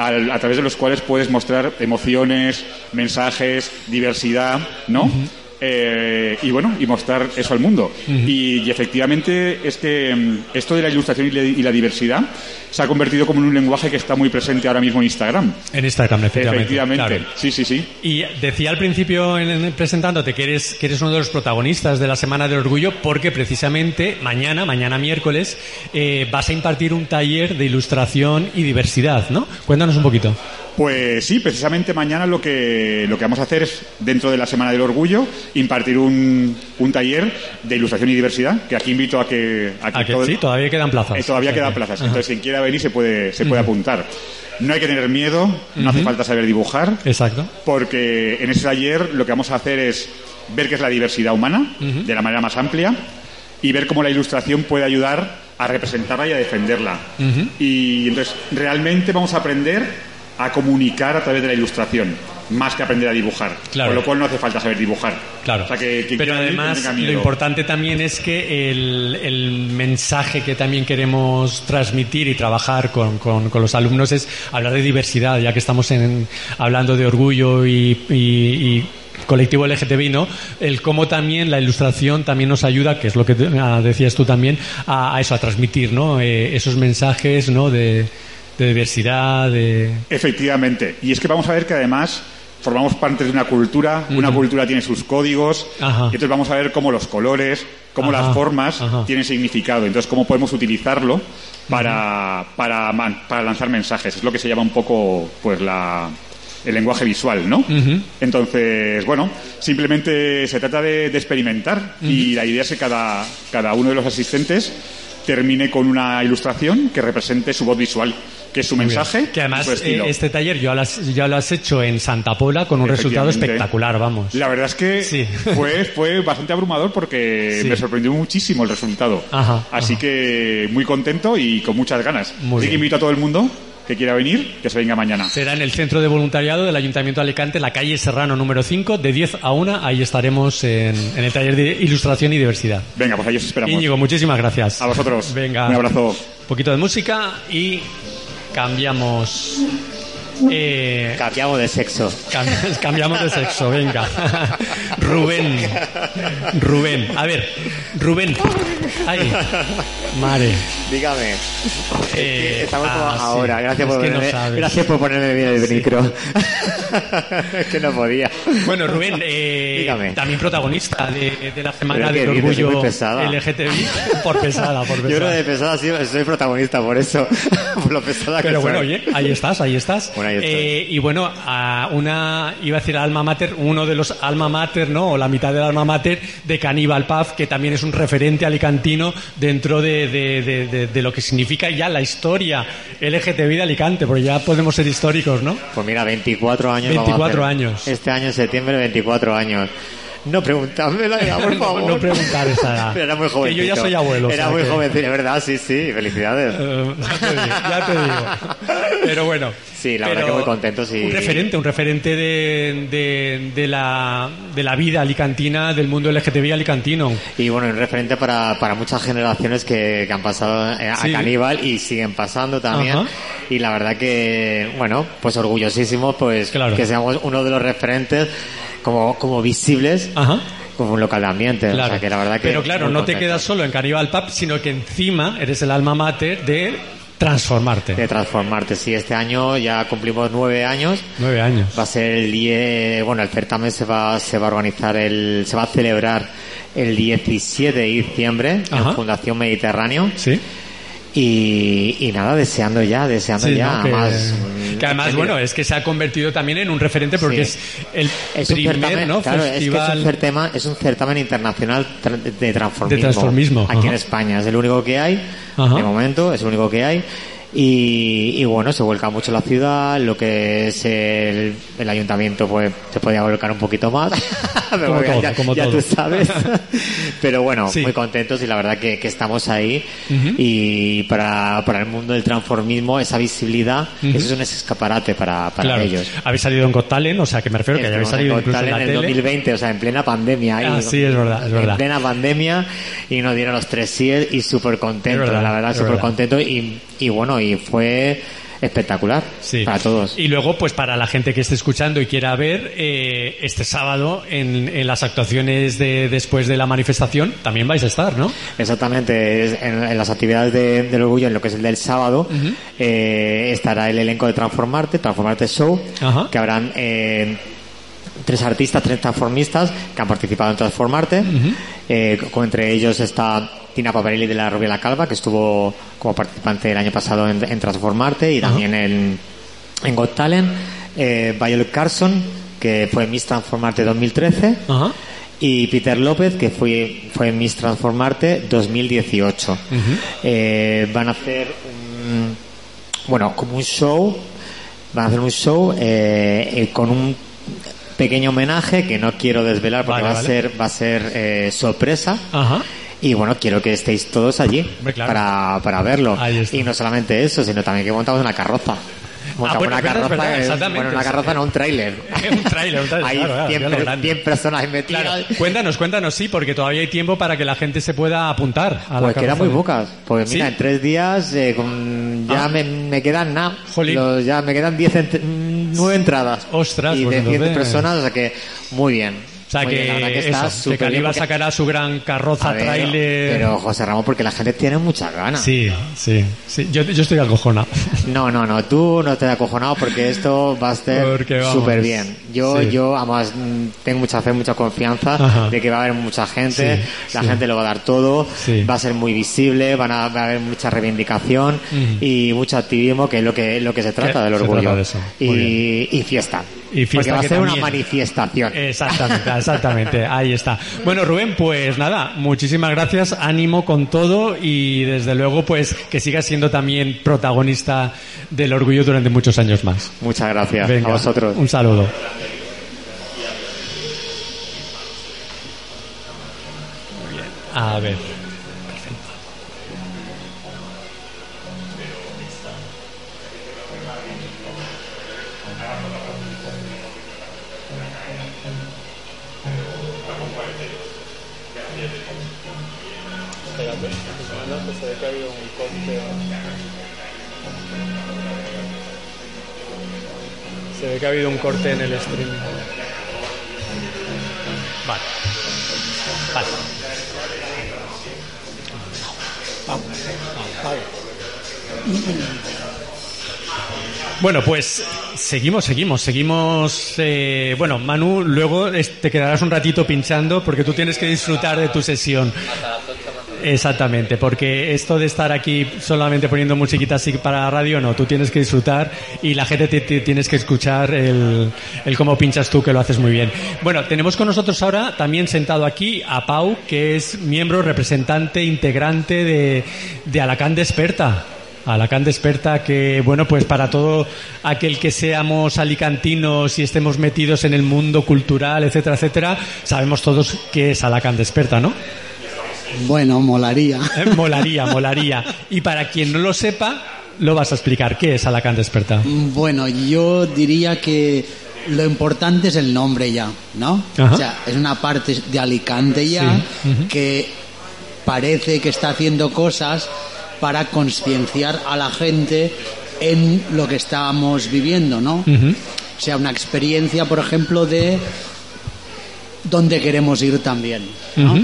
a través de los cuales puedes mostrar emociones, mensajes, diversidad, ¿no? Eh, y bueno, y mostrar eso al mundo. y, y efectivamente es que mm, esto de la ilustración y la, y la diversidad se ha convertido como en un lenguaje que está muy presente ahora mismo en Instagram. En Instagram, efectivamente. Efectivamente, claro. sí, sí, sí. Y decía al principio, en- en- presentándote, que eres, que eres uno de los protagonistas de la Semana del Orgullo, porque precisamente mañana, mañana miércoles, eh, vas a impartir un taller de ilustración y diversidad, ¿no? Cuéntanos un poquito. Pues sí, precisamente mañana lo que, lo que vamos a hacer es, dentro de la Semana del Orgullo, impartir un, un taller de ilustración y diversidad, que aquí invito a que... A que ¿A que todo- sí? Todavía quedan plazas. Eh, todavía quedan que- plazas, Ajá. entonces quien quiera venir se puede, se puede apuntar. No hay que tener miedo, no hace falta saber dibujar, Exacto. porque en ese taller lo que vamos a hacer es ver qué es la diversidad humana de la manera más amplia y ver cómo la ilustración puede ayudar a representarla y a defenderla. Y entonces realmente vamos a aprender a comunicar a través de la ilustración, más que aprender a dibujar. Claro. Con lo cual no hace falta saber dibujar. Claro. O sea, que, quien Pero además, lo importante también es que el, el mensaje que también queremos transmitir y trabajar con, con- con los alumnos es hablar de diversidad, ya que estamos en, hablando de orgullo y, y- y colectivo LGTBI, ¿no? El cómo también la ilustración también nos ayuda, que es lo que ah, decías tú también, a, a eso, a transmitir, ¿no? Eh, esos mensajes, ¿no? De, de diversidad, de... Efectivamente. Y es que vamos a ver que además formamos parte de una cultura, una cultura tiene sus códigos, Ajá. y entonces vamos a ver cómo los colores, cómo Ajá, las formas ajá. tienen significado, entonces cómo podemos utilizarlo para, para, man- para lanzar mensajes. Es lo que se llama un poco pues la el lenguaje visual, ¿no? Entonces, bueno, simplemente se trata de, de experimentar y la idea es que cada, cada uno de los asistentes termine con una ilustración que represente su voz visual, que es su mensaje Que además y su estilo. eh, este taller ya lo, has, ya lo has hecho en Santa Pola con un resultado espectacular, vamos. La verdad es que Sí. fue, fue bastante abrumador porque Sí. me sorprendió muchísimo el resultado. Ajá, Así ajá. que muy contento y con muchas ganas. Muy Así que bien. invito a todo el mundo que quiera venir, que se venga mañana. Será en el centro de voluntariado del Ayuntamiento de Alicante, la calle Serrano número 5, de 10 a 1. Ahí estaremos en, en el taller de ilustración y diversidad. Venga, pues ahí os esperamos. Íñigo, muchísimas gracias. A vosotros. Venga. Un abrazo. Un poquito de música y cambiamos. Eh, Cambiamos de sexo. Cam- Cambiamos de sexo, venga. Rubén. Rubén. A ver, Rubén. Ay, Mare. Dígame. Eh, Estamos como ah, sí. ahora. Gracias, por no ponerme, gracias por ponerme bien el micro. es que no podía. Bueno, Rubén, eh, Dígame. también protagonista de, de la Semana del Orgullo pesada. LGTBI. Por pesada, por Yo creo pesada. que de pesada sí, soy protagonista por eso. por lo pesada que Pero bueno, soy. oye, ahí estás, ahí estás. Bueno. Eh, y bueno, a una, iba a decir alma mater, uno de los alma mater, ¿no? O la mitad del alma mater de Caníbal Paz, que también es un referente alicantino dentro de, de- de- lo que significa ya la historia LGTBI de Alicante, porque ya podemos ser históricos, ¿no? Pues mira, 24 años. vamos a 24 hacer. años. Este año en septiembre, 24 años. No preguntadme la edad, por No- favor. no preguntar esa edad. Pero era muy Que joven. yo ya soy abuelo, o Era sea muy que- jovencito, verdad, sí, sí. Felicidades. Eh, ya, te digo, ya te digo. Pero bueno. Sí, la verdad que muy contentos y- Un referente, un referente de, de, de la, de la vida alicantina, del mundo LGTBI alicantino. Y bueno, un referente para, para muchas generaciones que, que han pasado eh, a Sí. Caníbal y siguen pasando también. Ajá. Y la verdad que, bueno, pues orgullosísimos pues Claro. que seamos uno de los referentes como, como visibles Ajá. como un local de ambiente. O Claro. sea que la verdad que Pero claro, no te quedas solo en Caníbal Pub, sino que encima eres el alma mater de transformarte. de transformarte. Sí, este año ya cumplimos nueve años. Nueve años. Va a ser el 10, bueno, el certamen se va, se va a organizar, el, se va a celebrar el 17 de diciembre Ajá. en Fundación Mediterráneo. Sí. Y, y nada, deseando ya, deseando Sí, ya ¿no? que, más. Que además, bueno, es que se ha convertido también en un referente porque Sí. es el es primer certamen, ¿no? claro, es que es festival. un certamen, es un certamen internacional de transformismo. De transformismo, Aquí en. España. Es el único que hay, Ajá. de momento, es el único que hay. Y, y bueno, se vuelca mucho la ciudad, lo que es el, el ayuntamiento, pues se podía volcar un poquito más. Pero Como bueno, todo, ya, como ya todo. tú sabes. Pero bueno, Sí. muy contentos y la verdad que, que estamos ahí. Ujú. Y para, para el mundo del transformismo, esa visibilidad, Ujú. eso es un escaparate para, para Claro. ellos. Habéis salido en Got Talent, o sea que me refiero que habéis salido en incluso en la Talent en el tele. 2020, o sea, en plena pandemia. ahí, Ah, sí, es verdad, es verdad. En plena pandemia y nos dieron los tres sí y súper contentos, la verdad, súper contentos y, y bueno, y fue espectacular Sí. para todos. Y luego, pues para la gente que esté escuchando y quiera ver, eh, este sábado en, en las actuaciones de después de la manifestación también vais a estar, ¿no? Exactamente, en, en las actividades de- del orgullo, en lo que es el del sábado, eh, estará el elenco de Transformarte, Transformarte Show, que habrán eh, tres artistas, tres transformistas que han participado en Transformarte. Eh, co- entre ellos está Tina Paparelli de la Rubia La Calva, que estuvo como participante el año pasado en, en Transformarte y también en, en Got Talent. Eh, Violet Carson, que fue Miss Transformarte 2013 Ajá. y Peter López, que fue, fue Miss Transformarte 2018. Eh, van a hacer un, bueno, como un show, van a hacer un show eh, eh, con un pequeño homenaje que no quiero desvelar porque Vale, va, vale. a ser, va a ser eh, sorpresa. Ajá. Y bueno, quiero que estéis todos allí claro. para, para verlo. Y no solamente eso, sino también que montamos una carroza. Montamos Ah, bueno, una es verdad, es carroza, verdad, exactamente. bueno, una carroza, no un tráiler. un tráiler, un tráiler, Hay claro, claro, 100, ya lo per- grande. 100 personas metidas. Claro. Cuéntanos, cuéntanos, sí, porque todavía hay tiempo para que la gente se pueda apuntar a Pues quedan muy pocas. Pues mira, ¿Sí? en tres días eh, con- ya Ah. me, me quedan nada. Ya me quedan 10 ent- mm, nueve entradas. Ostras, y pues de 100 entonces- personas, o sea que muy bien. O sea verdad que, que está eso, que Caliba porque- sacará su gran carroza ver, trailer. Pero José Ramón, porque la gente tiene muchas ganas. Sí, sí, sí. Yo, yo estoy acojonado. No, no, no, tú no te acojonado porque esto va a estar súper bien. Yo, Sí. yo, además, tengo mucha fe, mucha confianza Ajá. de que va a haber mucha gente, Sí, la sí. gente lo va a dar todo, va a ser muy visible, van a, va a haber mucha reivindicación y mucho activismo, que es lo que, lo que se trata Que del orgullo. trata de Y, y fiesta. Y fiesta porque va a ser una manifestación. Exactamente, exactamente. Ahí está. Bueno, Rubén, pues nada, muchísimas gracias, ánimo con todo y desde luego pues que sigas siendo también protagonista del orgullo durante muchos años más. Muchas gracias Venga, a vosotros. Un saludo. Muy bien. A ver. Que ha habido un corte en el stream. Vale. Vale. Bueno, pues seguimos, seguimos, seguimos. eh, bueno, Manu, luego te quedarás un ratito pinchando porque tú tienes que disfrutar de tu sesión. Exactamente, porque esto de estar aquí solamente poniendo musiquita así para radio, no, tú tienes que disfrutar y la gente te, te- tienes que escuchar el, el cómo pinchas tú, que lo haces muy bien. Bueno, tenemos con nosotros ahora también sentado aquí a Pau, que es miembro, representante, integrante de, de Alacán Desperta. Alacán Desperta, que bueno, pues para todo aquel que seamos alicantinos y estemos metidos en el mundo cultural, etcétera, etcétera, sabemos todos que es Alacán Desperta, ¿no? Bueno, molaría. Eh, Molaría, molaría. Y para quien no lo sepa, lo vas a explicar. ¿Qué es Alacant Desperta? Bueno, yo diría que lo importante es el nombre ya, ¿no? Ajá. O sea, es una parte de Alicante ya Sí, que parece que está haciendo cosas para concienciar a la gente en lo que estábamos viviendo, ¿no? O sea, una experiencia, por ejemplo, de dónde queremos ir también, ¿no?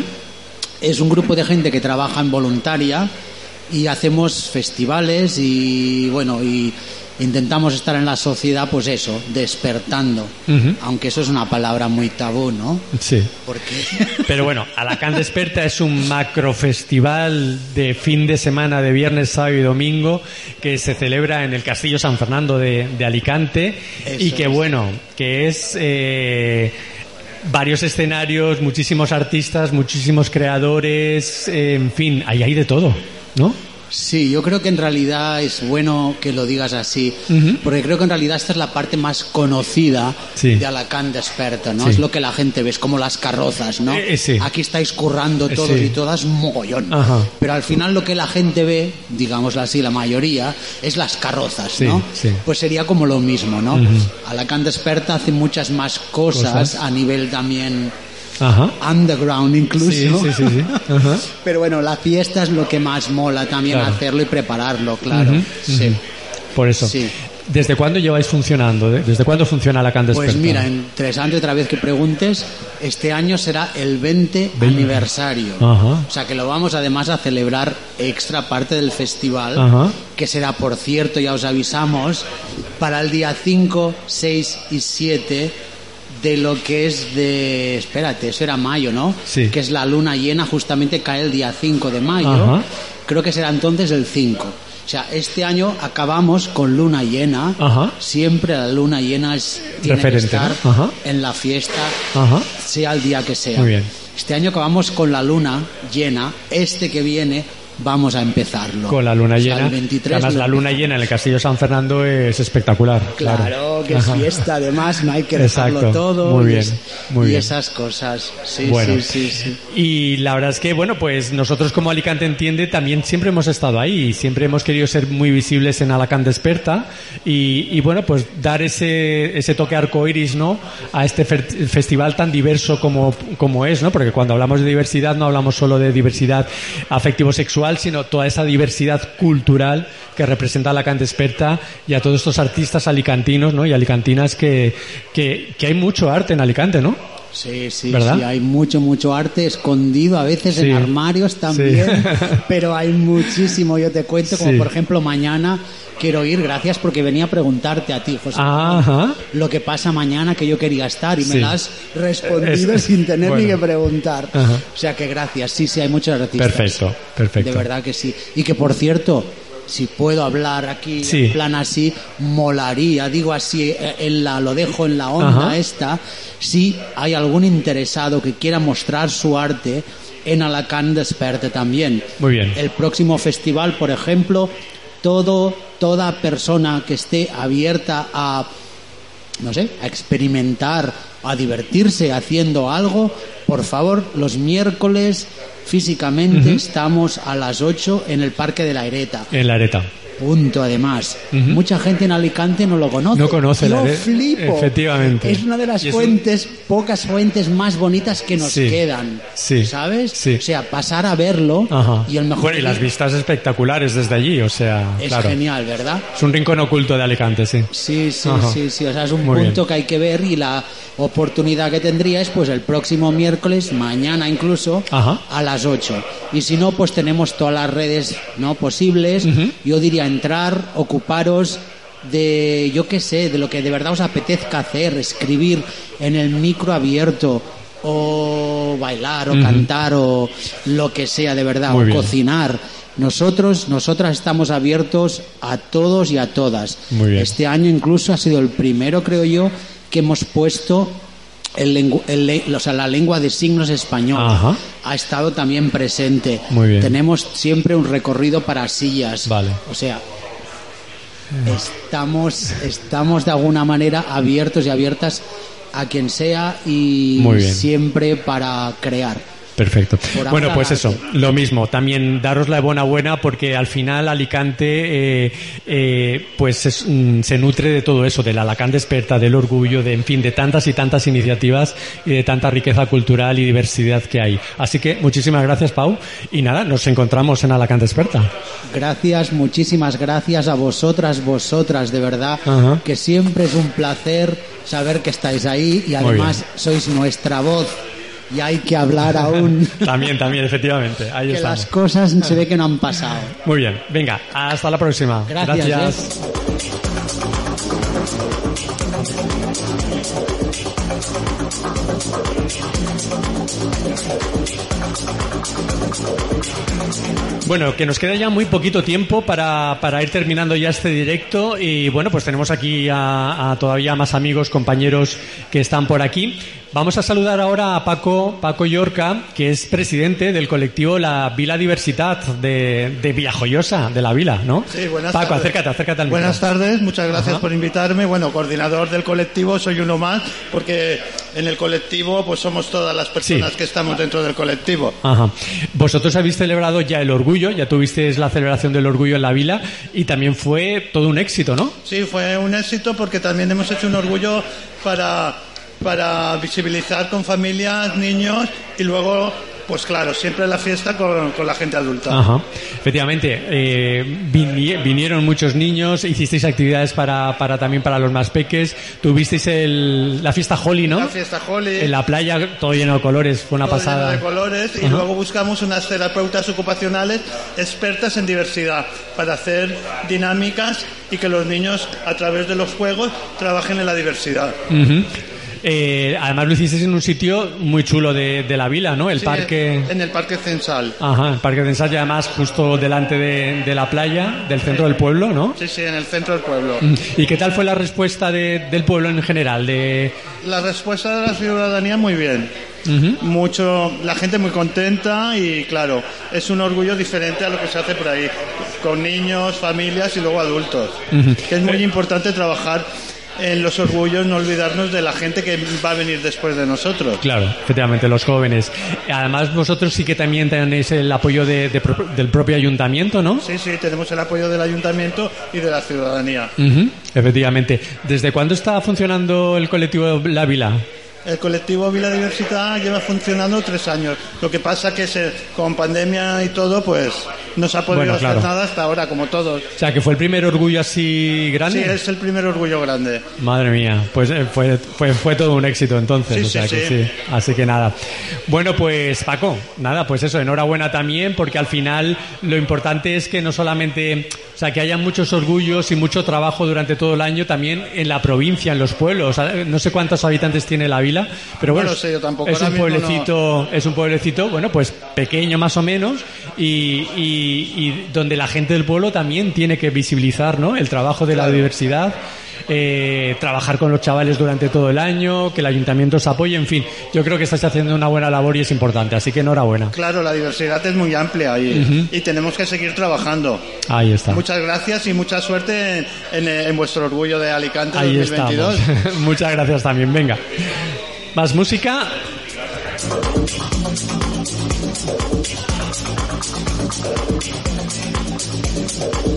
Es un grupo de gente que trabaja en voluntaria y hacemos festivales y bueno y intentamos estar en la sociedad pues eso despertando aunque eso es una palabra muy tabú no Sí. porque Pero bueno, Alacant Desperta es un macrofestival de fin de semana, de viernes, sábado y domingo, que se celebra en el Castillo San Fernando de, de Alicante y que es. bueno, que es eh, varios escenarios, muchísimos artistas, muchísimos creadores, eh, en fin, ahí hay de todo, ¿no? Sí yo creo que en realidad es bueno que lo digas así porque creo que en realidad esta es la parte más conocida Sí. de Alacant Desperta no Sí. es lo que la gente ve es como las carrozas no Eh, eh, sí. aquí estáis currando Eh, todos y todas mogollón Ajá. Pero al final lo que la gente ve, digámoslo así, la mayoría, es las carrozas, ¿no? sí. Pues sería como lo mismo, ¿no? Ujú. Alacant Desperta hace muchas más cosas, Cosas. a nivel también Ajá. underground incluso. Sí, sí, sí, sí. Ajá. Pero bueno, la fiesta es lo que más mola también Claro. hacerlo y prepararlo, claro. Sí. Por eso. Sí. ¿Desde cuándo lleváis funcionando? ¿Desde cuándo funciona la Can Pues mira, interesante otra vez que preguntes, este año será el 20, 20. aniversario. Ajá. O sea que lo vamos además a celebrar extra parte del festival, Ajá. que será, por cierto, ya os avisamos, para el día 5, 6 y 7 de lo que es de... Espérate, eso era mayo, ¿no? Sí. Que es la luna llena, justamente cae el día 5 de mayo. Ajá. Creo que será entonces el 5. O sea, este año acabamos con luna llena. Ajá. Siempre la luna llena es, tiene Referente, que estar ¿no? Ajá. en la fiesta, Ajá. sea el día que sea. Muy bien. Este año acabamos con la luna llena. Este que viene vamos a empezarlo. Con la luna O sea, llena. el 23 Además, la luna llena en el Castillo San Fernando es espectacular. Claro, Claro, que es fiesta, además, no hay que dejarlo Exacto. todo. Muy y bien, muy y bien. esas cosas. Sí, Bueno. sí, sí, sí. Y la verdad es que, bueno, pues nosotros como Alicante Entiende también siempre hemos estado ahí y siempre hemos querido ser muy visibles en Alicante Desperta y, y, bueno, pues dar ese, ese toque arcoiris, ¿no? A este festival tan diverso como, como es, ¿no? Porque cuando hablamos de diversidad no hablamos solo de diversidad afectivo-sexual, sino toda esa diversidad cultural que representa Alicante Desperta y a todos estos artistas alicantinos, ¿no? Y alicantinas que, que hay mucho arte en Alicante, ¿no? Sí, sí, ¿Verdad? sí, hay mucho, mucho arte escondido, a veces Sí. en armarios también, Sí. pero hay muchísimo, yo te cuento, como Sí. por ejemplo mañana quiero ir, gracias porque venía a preguntarte a ti, José. Ajá. Lo que pasa mañana que yo quería estar y me lo has respondido Es- sin tener ni que preguntar. Ajá. O sea que gracias, sí, sí, hay muchos artistas. Perfecto, perfecto. De verdad que sí. Y que por cierto, si puedo hablar aquí Sí. en plan así, molaría, digo así, eh, en la, lo dejo en la onda Ajá. esta, si hay algún interesado que quiera mostrar su arte en Alacant Desperte también. Muy bien. El próximo festival, por ejemplo, todo, toda persona que esté abierta a no sé, a experimentar, a divertirse haciendo algo, por favor, los miércoles físicamente estamos a las 8 en el Parque de la Areta. En la areta. Punto, además. Ujú. Mucha gente en Alicante no lo conoce. No conoce Yo la flipo. Efectivamente. Es una de las Y es un- fuentes, pocas fuentes más bonitas que nos Sí. quedan. Sí. ¿Sabes? Sí. O sea, pasar a verlo Ajá. y el mejor Bueno, y las vistas espectaculares desde allí, o sea, es claro. genial, ¿verdad? Es un rincón oculto de Alicante, sí. Sí, sí, Ajá. sí, sí. O sea, es un Muy punto bien. que hay que ver y la oportunidad que tendría es pues el próximo miércoles, mañana incluso, Ajá. a las 8. Y si no, pues tenemos todas las redes no posibles. Ujú. Yo diría entrar, ocuparos de, yo qué sé, de lo que de verdad os apetezca hacer, escribir en el micro abierto o bailar o cantar o lo que sea de verdad Muy o bien. cocinar. Nosotros, nosotras estamos abiertos a todos y a todas. Muy bien. Este año incluso ha sido el primero, creo yo, que hemos puesto el el o sea, la lengua de signos español. Ajá. Ha estado también presente. Muy bien. Tenemos siempre un recorrido para sillas. Vale. O sea, estamos, estamos de alguna manera abiertos y abiertas a quien sea y siempre para crear. Perfecto. Bueno, pues eso, lo mismo. También daros la buena porque al final Alicante eh, eh, pues es, mm, se nutre de todo eso, del Alacant desperta, del orgullo, de en fin, de tantas y tantas iniciativas y de tanta riqueza cultural y diversidad que hay. Así que muchísimas gracias, Pau. Y nada, nos encontramos en Alacant desperta. Gracias, muchísimas gracias a vosotras, vosotras, de verdad, Ajá. que siempre es un placer saber que estáis ahí y además sois nuestra voz y hay que hablar aún. También, también, efectivamente. Ahí que estamos. las cosas se ve que no han pasado. Muy bien. Venga, hasta la próxima. Gracias, Gracias. Bueno, que nos queda ya muy poquito tiempo para, para ir terminando ya este directo y bueno, pues tenemos aquí a, a todavía más amigos, compañeros que están por aquí. Vamos a saludar ahora a Paco, Paco Yorca, que es presidente del colectivo La Vila Diversidad de, de Villajoyosa, de la Vila, ¿no? Sí, buenas Paco, tardes. acércate, acércate al Buenas micro. tardes, muchas gracias Ajá. por invitarme. Bueno, coordinador del colectivo, soy uno más, porque en el colectivo pues somos todas las personas Sí. que estamos dentro del colectivo. Ajá. Vosotros habéis celebrado ya el orgullo, ya tuvisteis la celebración del orgullo en la Vila y también fue todo un éxito, ¿no? Sí, fue un éxito porque también hemos hecho un orgullo para, para visibilizar con familias, niños y luego pues claro, siempre la fiesta con, con la gente adulta. Ajá. Efectivamente, eh, vini- vinieron muchos niños, hicisteis actividades para, para también para los más peques, tuvisteis el, la fiesta Holly, ¿no? La fiesta Holly. En la playa, todo lleno de colores, fue una todo lleno pasada. de colores y luego buscamos unas terapeutas ocupacionales expertas en diversidad para hacer dinámicas y que los niños a través de los juegos trabajen en la diversidad. Eh, además lo hicisteis en un sitio muy chulo de, de la vila, ¿no? El Sí, parque... en el parque Censal. Ajá, el parque de ensayo, además justo delante de, de la playa, del centro del pueblo, ¿no? Sí, sí, en el centro del pueblo. ¿Y qué tal fue la respuesta de- del pueblo en general? De... La respuesta de la ciudadanía muy bien. Mucho, la gente muy contenta y claro, es un orgullo diferente a lo que se hace por ahí, con niños, familias y luego adultos. Ujú. Que es muy importante trabajar en los orgullos, no olvidarnos de la gente que va a venir después de nosotros. Claro, efectivamente, los jóvenes. Además, vosotros sí que también tenéis el apoyo de- de del propio ayuntamiento, ¿no? Sí, sí, tenemos el apoyo del ayuntamiento y de la ciudadanía. Efectivamente. ¿Desde cuándo está funcionando el colectivo La Vila? El colectivo Vila Diversidad lleva funcionando tres años. Lo que pasa que se, con pandemia y todo, pues no se ha podido Bueno, hacer claro. nada hasta ahora, como todos. O sea, que fue el primer orgullo así grande. Sí, es el primer orgullo grande. Madre mía, pues eh, fue, fue, fue todo un éxito entonces, Sí, o sea sí, que sí. sí. Así que nada. Bueno, pues Paco, nada, pues eso, enhorabuena también, porque al final lo importante es que no solamente, o sea, que haya muchos orgullos y mucho trabajo durante todo el año también en la provincia, en los pueblos. O sea, No sé cuántos habitantes tiene la vila, pero bueno, sé, yo tampoco, es un no. pueblecito, es un pueblecito, bueno, pues pequeño más o menos y, y- y donde la gente del pueblo también tiene que visibilizar, ¿no? El trabajo de la diversidad eh, trabajar con los chavales durante todo el año, que el ayuntamiento os apoye, en fin, yo creo que estáis haciendo una buena labor y es importante, así que enhorabuena. Claro, la diversidad es muy amplia y, y tenemos que seguir trabajando. Ahí está. Muchas gracias y mucha suerte en, en- en vuestro orgullo de Alicante Ahí 2022. estamos. Muchas gracias también, venga. Más música. Bueno,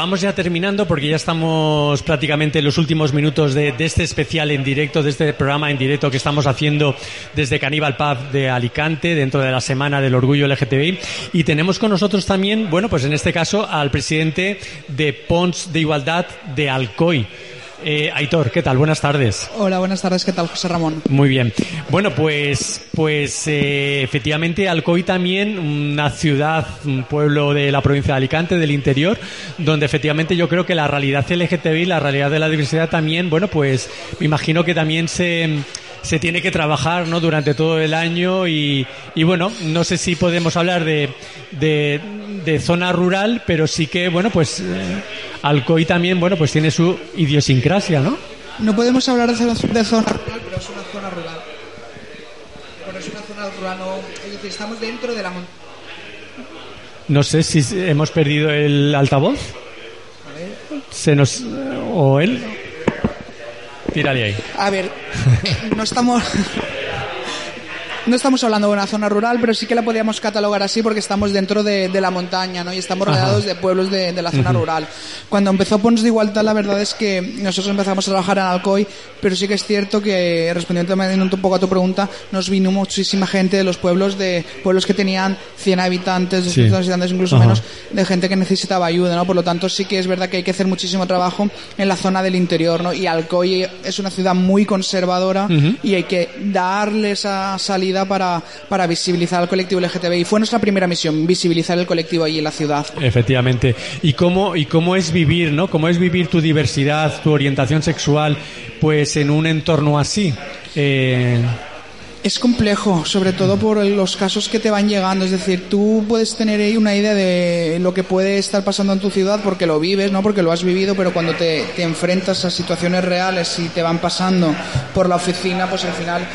vamos ya terminando porque ya estamos prácticamente en los últimos minutos de, este especial en directo, de este programa en directo que estamos haciendo desde Caníbal Pub de Alicante, dentro de la Semana del Orgullo LGTBI. Y tenemos con nosotros también, bueno, pues en este caso al presidente de Pons de Igualdad de Alcoy. Eh, Aitor, ¿qué tal? Buenas tardes. Hola, buenas tardes. ¿Qué tal, José Ramón? Muy bien. Bueno, pues, pues eh, efectivamente Alcoy también, una ciudad, un pueblo de la provincia de Alicante, del interior, donde efectivamente yo creo que la realidad LGTBI, la realidad de la diversidad también, bueno, pues me imagino que también se se tiene que trabajar ¿no? durante todo el año y, y bueno, no sé si podemos hablar de, de, de zona rural, pero sí que, bueno, pues eh, Alcoy también, bueno, pues tiene su idiosincrasia, ¿no? No podemos hablar de, zona- de zona rural, pero es una zona rural. Bueno, es una zona rural, no, estamos dentro de la montaña. No sé si hemos perdido el altavoz. Se nos o él. Tírale ahí. A ver, no estamos. No estamos hablando de una zona rural, pero sí que la podíamos catalogar así porque estamos dentro de, de la montaña, ¿no? Y estamos rodeados de pueblos de, de la zona rural. Cuando empezó Pons de Igualdad, la verdad es que nosotros empezamos a trabajar en Alcoy, pero sí que es cierto que, respondiendo también un poco a tu pregunta, nos vino muchísima gente de los pueblos de pueblos que tenían 100 habitantes, 200 habitantes, incluso Ajá. menos, de gente que necesitaba ayuda, ¿no? Por lo tanto, sí que es verdad que hay que hacer muchísimo trabajo en la zona del interior, ¿no? Y Alcoy es una ciudad muy conservadora Ujú. y hay que darle esa salida para, para visibilizar al colectivo LGTBI. Fue nuestra primera misión, visibilizar el colectivo ahí en la ciudad. Efectivamente. ¿Y cómo, y cómo es vivir, ¿no? ¿Cómo es vivir tu diversidad, tu orientación sexual, pues en un entorno así? Eh, Es complejo, sobre todo por los casos que te van llegando. Es decir, tú puedes tener ahí una idea de lo que puede estar pasando en tu ciudad porque lo vives, no porque lo has vivido, pero cuando te, te enfrentas a situaciones reales y te van pasando por la oficina, pues al final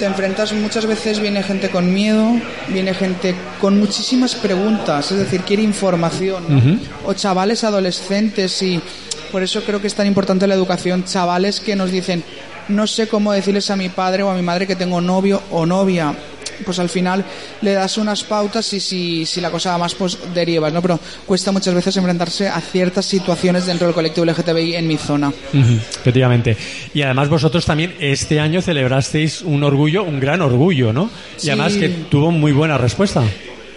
te enfrentas muchas veces viene gente con miedo, viene gente con muchísimas preguntas, es decir, quiere información, ¿no? O chavales adolescentes y por eso creo que es tan importante la educación, chavales que nos dicen, no sé cómo decirles a mi padre o a mi madre que tengo novio o novia. Pues al final le das unas pautas y si, si la cosa va más, pues derivas, ¿no? Pero cuesta muchas veces enfrentarse a ciertas situaciones dentro del colectivo LGTBI en mi zona. efectivamente. Y además vosotros también este año celebrasteis un orgullo, un gran orgullo, ¿no? Y Sí. además que tuvo muy buena respuesta.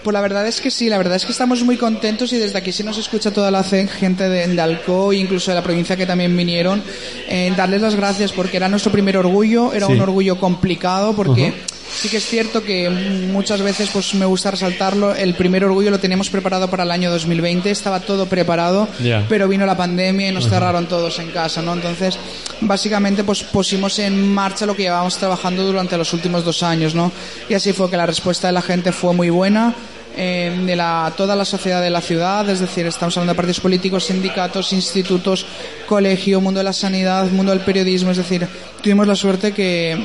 Pues la verdad es que sí, la verdad es que estamos muy contentos y desde aquí sí nos escucha toda la gente de, de Alcoy, incluso de la provincia que también vinieron, eh, darles las gracias porque era nuestro primer orgullo, era Sí. un orgullo complicado porque Ujú. sí que es cierto que muchas veces pues me gusta resaltarlo, el primer orgullo lo teníamos preparado para el año 2020, estaba todo preparado, Ya. pero vino la pandemia y nos Ajá. cerraron todos en casa, ¿no? Entonces, básicamente pues pusimos en marcha lo que llevábamos trabajando durante los últimos dos años, ¿no? Y así fue que la respuesta de la gente fue muy buena. Eh, de la, toda la sociedad de la ciudad, es decir, estamos hablando de partidos políticos, sindicatos, institutos, colegio, mundo de la sanidad, mundo del periodismo, es decir, tuvimos la suerte que,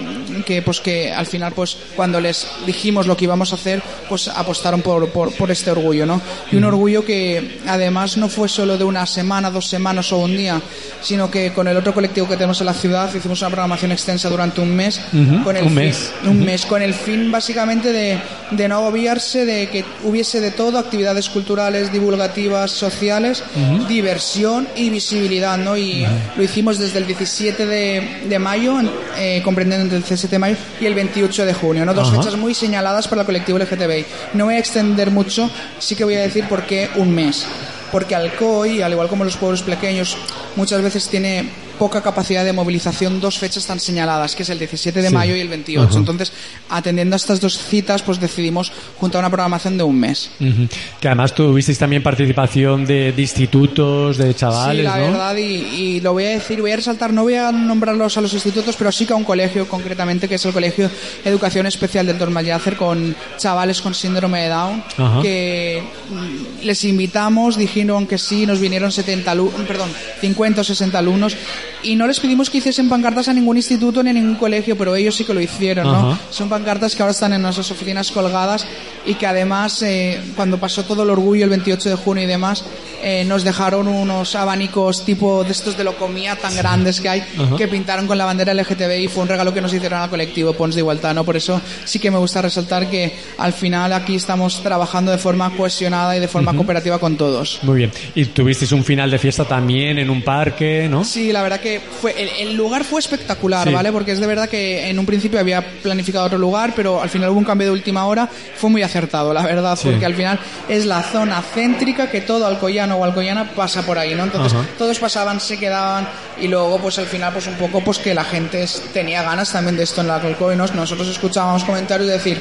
que, pues que al final pues cuando les dijimos lo que íbamos a hacer, pues apostaron por, por, por este orgullo, ¿no? Y un orgullo que además no fue solo de una semana, dos semanas o un día, sino que con el otro colectivo que tenemos en la ciudad hicimos una programación extensa durante un mes, con el un fin- mes. un mes, con el fin básicamente de, de no agobiarse, de que hubiese de todo, actividades culturales, divulgativas, sociales, diversión y visibilidad, ¿no? Y lo hicimos desde el 17 de, de mayo, eh, comprendiendo entre el 17 de mayo y el 28 de junio, ¿no? Dos fechas muy señaladas para el colectivo LGTBI. No voy a extender mucho, sí que voy a decir por qué un mes. Porque Alcoy, al igual como los pueblos pequeños, muchas veces tiene poca capacidad de movilización dos fechas tan señaladas, que es el 17 de Sí. mayo y el 28. Ajá. Entonces, atendiendo a estas dos citas, pues decidimos juntar una programación de un mes. Ujú. Que además tuvisteis también participación de, de institutos, de chavales, sí, la ¿no? verdad, y, y lo voy a decir, voy a resaltar, no voy a nombrarlos a los institutos, pero sí que a un colegio concretamente, que es el Colegio Educación Especial del Tormayacer, con chavales con síndrome de Down, Ajá. que mm, les invitamos, dijeron que sí, nos vinieron 70 alu- perdón, 50 o 60 alumnos, y no les pedimos que hiciesen pancartas a ningún instituto ni a ningún colegio, pero ellos sí que lo hicieron, ¿no? Ajá. Son pancartas que ahora están en nuestras oficinas colgadas y que además, eh, cuando pasó todo el orgullo el 28 de junio y demás, eh, nos dejaron unos abanicos tipo de estos de locomía tan grandes que hay, Ajá. que pintaron con la bandera LGTBI y fue un regalo que nos hicieron al colectivo Pons de Igualdad, ¿no? Por eso sí que me gusta resaltar que al final aquí estamos trabajando de forma cohesionada y de forma Ujú. cooperativa con todos. Muy bien. Y tuvisteis un final de fiesta también en un parque, ¿no? Sí, la verdad que fue el, el lugar fue espectacular, Sí. ¿vale? Porque es de verdad que en un principio había planificado otro lugar, pero al final hubo un cambio de última hora. Fue muy acertado, la verdad, Sí. porque al final es la zona céntrica que todo alcoyano o alcoyana pasa por ahí, ¿no? Entonces Ajá. todos pasaban, se quedaban y luego pues al final pues un poco pues que la gente tenía ganas también de esto en la Alcoy, ¿no? Nosotros escuchábamos comentarios de decir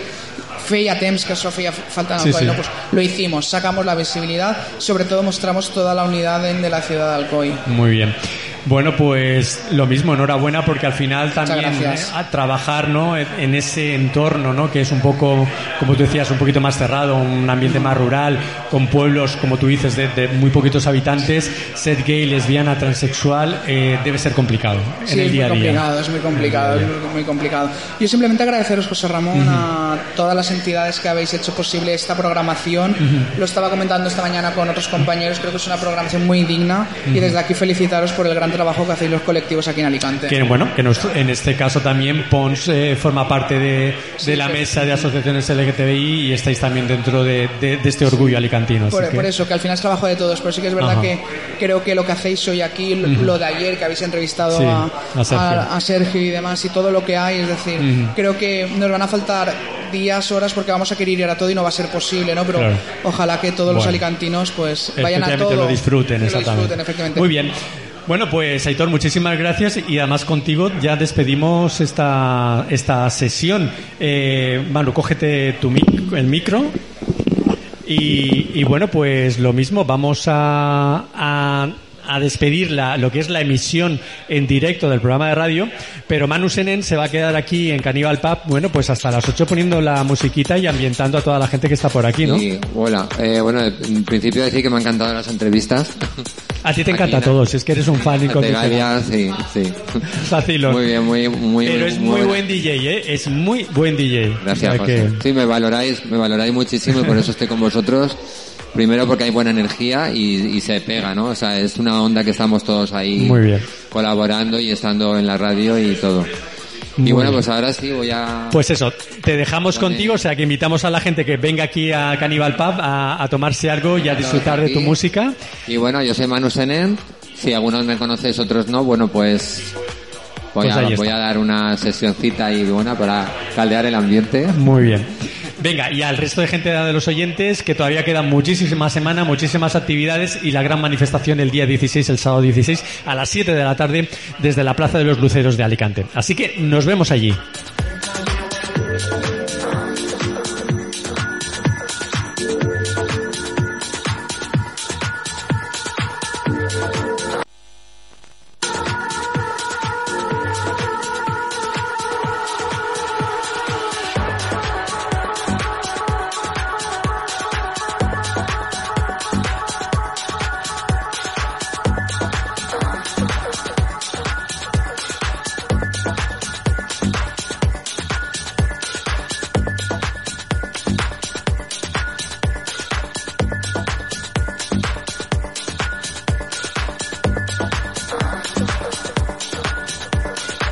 feia temps que feia falta en Sí, Alcoy, sí. ¿no? Pues lo hicimos, sacamos la visibilidad, sobre todo mostramos toda la unidad de la ciudad de Alcoy. Muy bien. Bueno, pues lo mismo, enhorabuena porque al final también eh, a trabajar ¿no? en ese entorno, ¿no? que es un poco, como tú decías, un poquito más cerrado, un ambiente más rural, con pueblos, como tú dices, de, de muy poquitos habitantes, ser gay, lesbiana, transexual, eh, debe ser complicado en Sí, el día a día. complicado, es muy complicado, es muy, complicado. Yo simplemente agradeceros, José Ramón, Ujú. a todas las entidades que habéis hecho posible esta programación. Ujú. Lo estaba comentando esta mañana con otros compañeros, creo que es una programación muy digna y Ujú. desde aquí felicitaros por el gran trabajo que hacéis los colectivos aquí en Alicante. Que bueno, que nos- en este caso también Pons eh, forma parte de, de la mesa de asociaciones LGTBI y estáis también dentro de, de- de este orgullo alicantino. Por, que- por eso, que al final es trabajo de todos, pero sí que es verdad Ajá. que creo que lo que hacéis hoy aquí, lo, Ujú. lo de ayer que habéis entrevistado Sí, a, a Sergio. a- a Sergio y demás y todo lo que hay, es decir, Ujú. creo que nos van a faltar días, horas porque vamos a querer ir a todo y no va a ser posible, ¿no? Pero Claro. ojalá que todos los Bueno. alicantinos pues vayan a todo. lo disfruten, que lo exactamente. disfruten, efectivamente. Muy bien. Bueno, pues Aitor, muchísimas gracias y además contigo ya despedimos esta, esta sesión. Eh, Manu, cógete tu mic- el micro. Y, bueno, pues lo mismo, vamos a, a despedir la, lo que es la emisión en directo del programa de radio, pero Manu Senen se va a quedar aquí en Caníbal Pub, bueno, pues hasta las 8 poniendo la musiquita y ambientando a toda la gente que está por aquí, ¿no? Sí, hola. Eh, bueno, en principio decir que me han encantado las entrevistas. A ti te encanta todo, si es que eres un fan incondicional. Sí, sí. Vacilón. Muy bien, muy, muy, Pero es muy buena. buen DJ, ¿eh? Es muy buen DJ. Gracias, O sea José. que- Sí, me valoráis, me valoráis muchísimo y por eso estoy con vosotros. Primero porque hay buena energía y, y se pega, ¿no? O sea, es una onda que estamos todos ahí Muy bien. colaborando y estando en la radio y todo. Muy y bueno, bien. pues ahora sí voy a... Pues eso, te dejamos contigo, o sea que invitamos a la gente que venga aquí a Cannibal Pub a, a tomarse algo y a disfrutar de tu música. Y bueno, yo soy Manu Senen. Si algunos me conocéis, otros no, bueno, pues voy, Pues a, voy a dar una sesioncita y buena para caldear el ambiente. Muy bien. Venga, y al resto de gente de los oyentes, que todavía quedan muchísimas semanas, muchísimas actividades y la gran manifestación el día 16, el sábado 16, a las 7 de la tarde, desde la Plaza de los Luceros de Alicante. Así que nos vemos allí.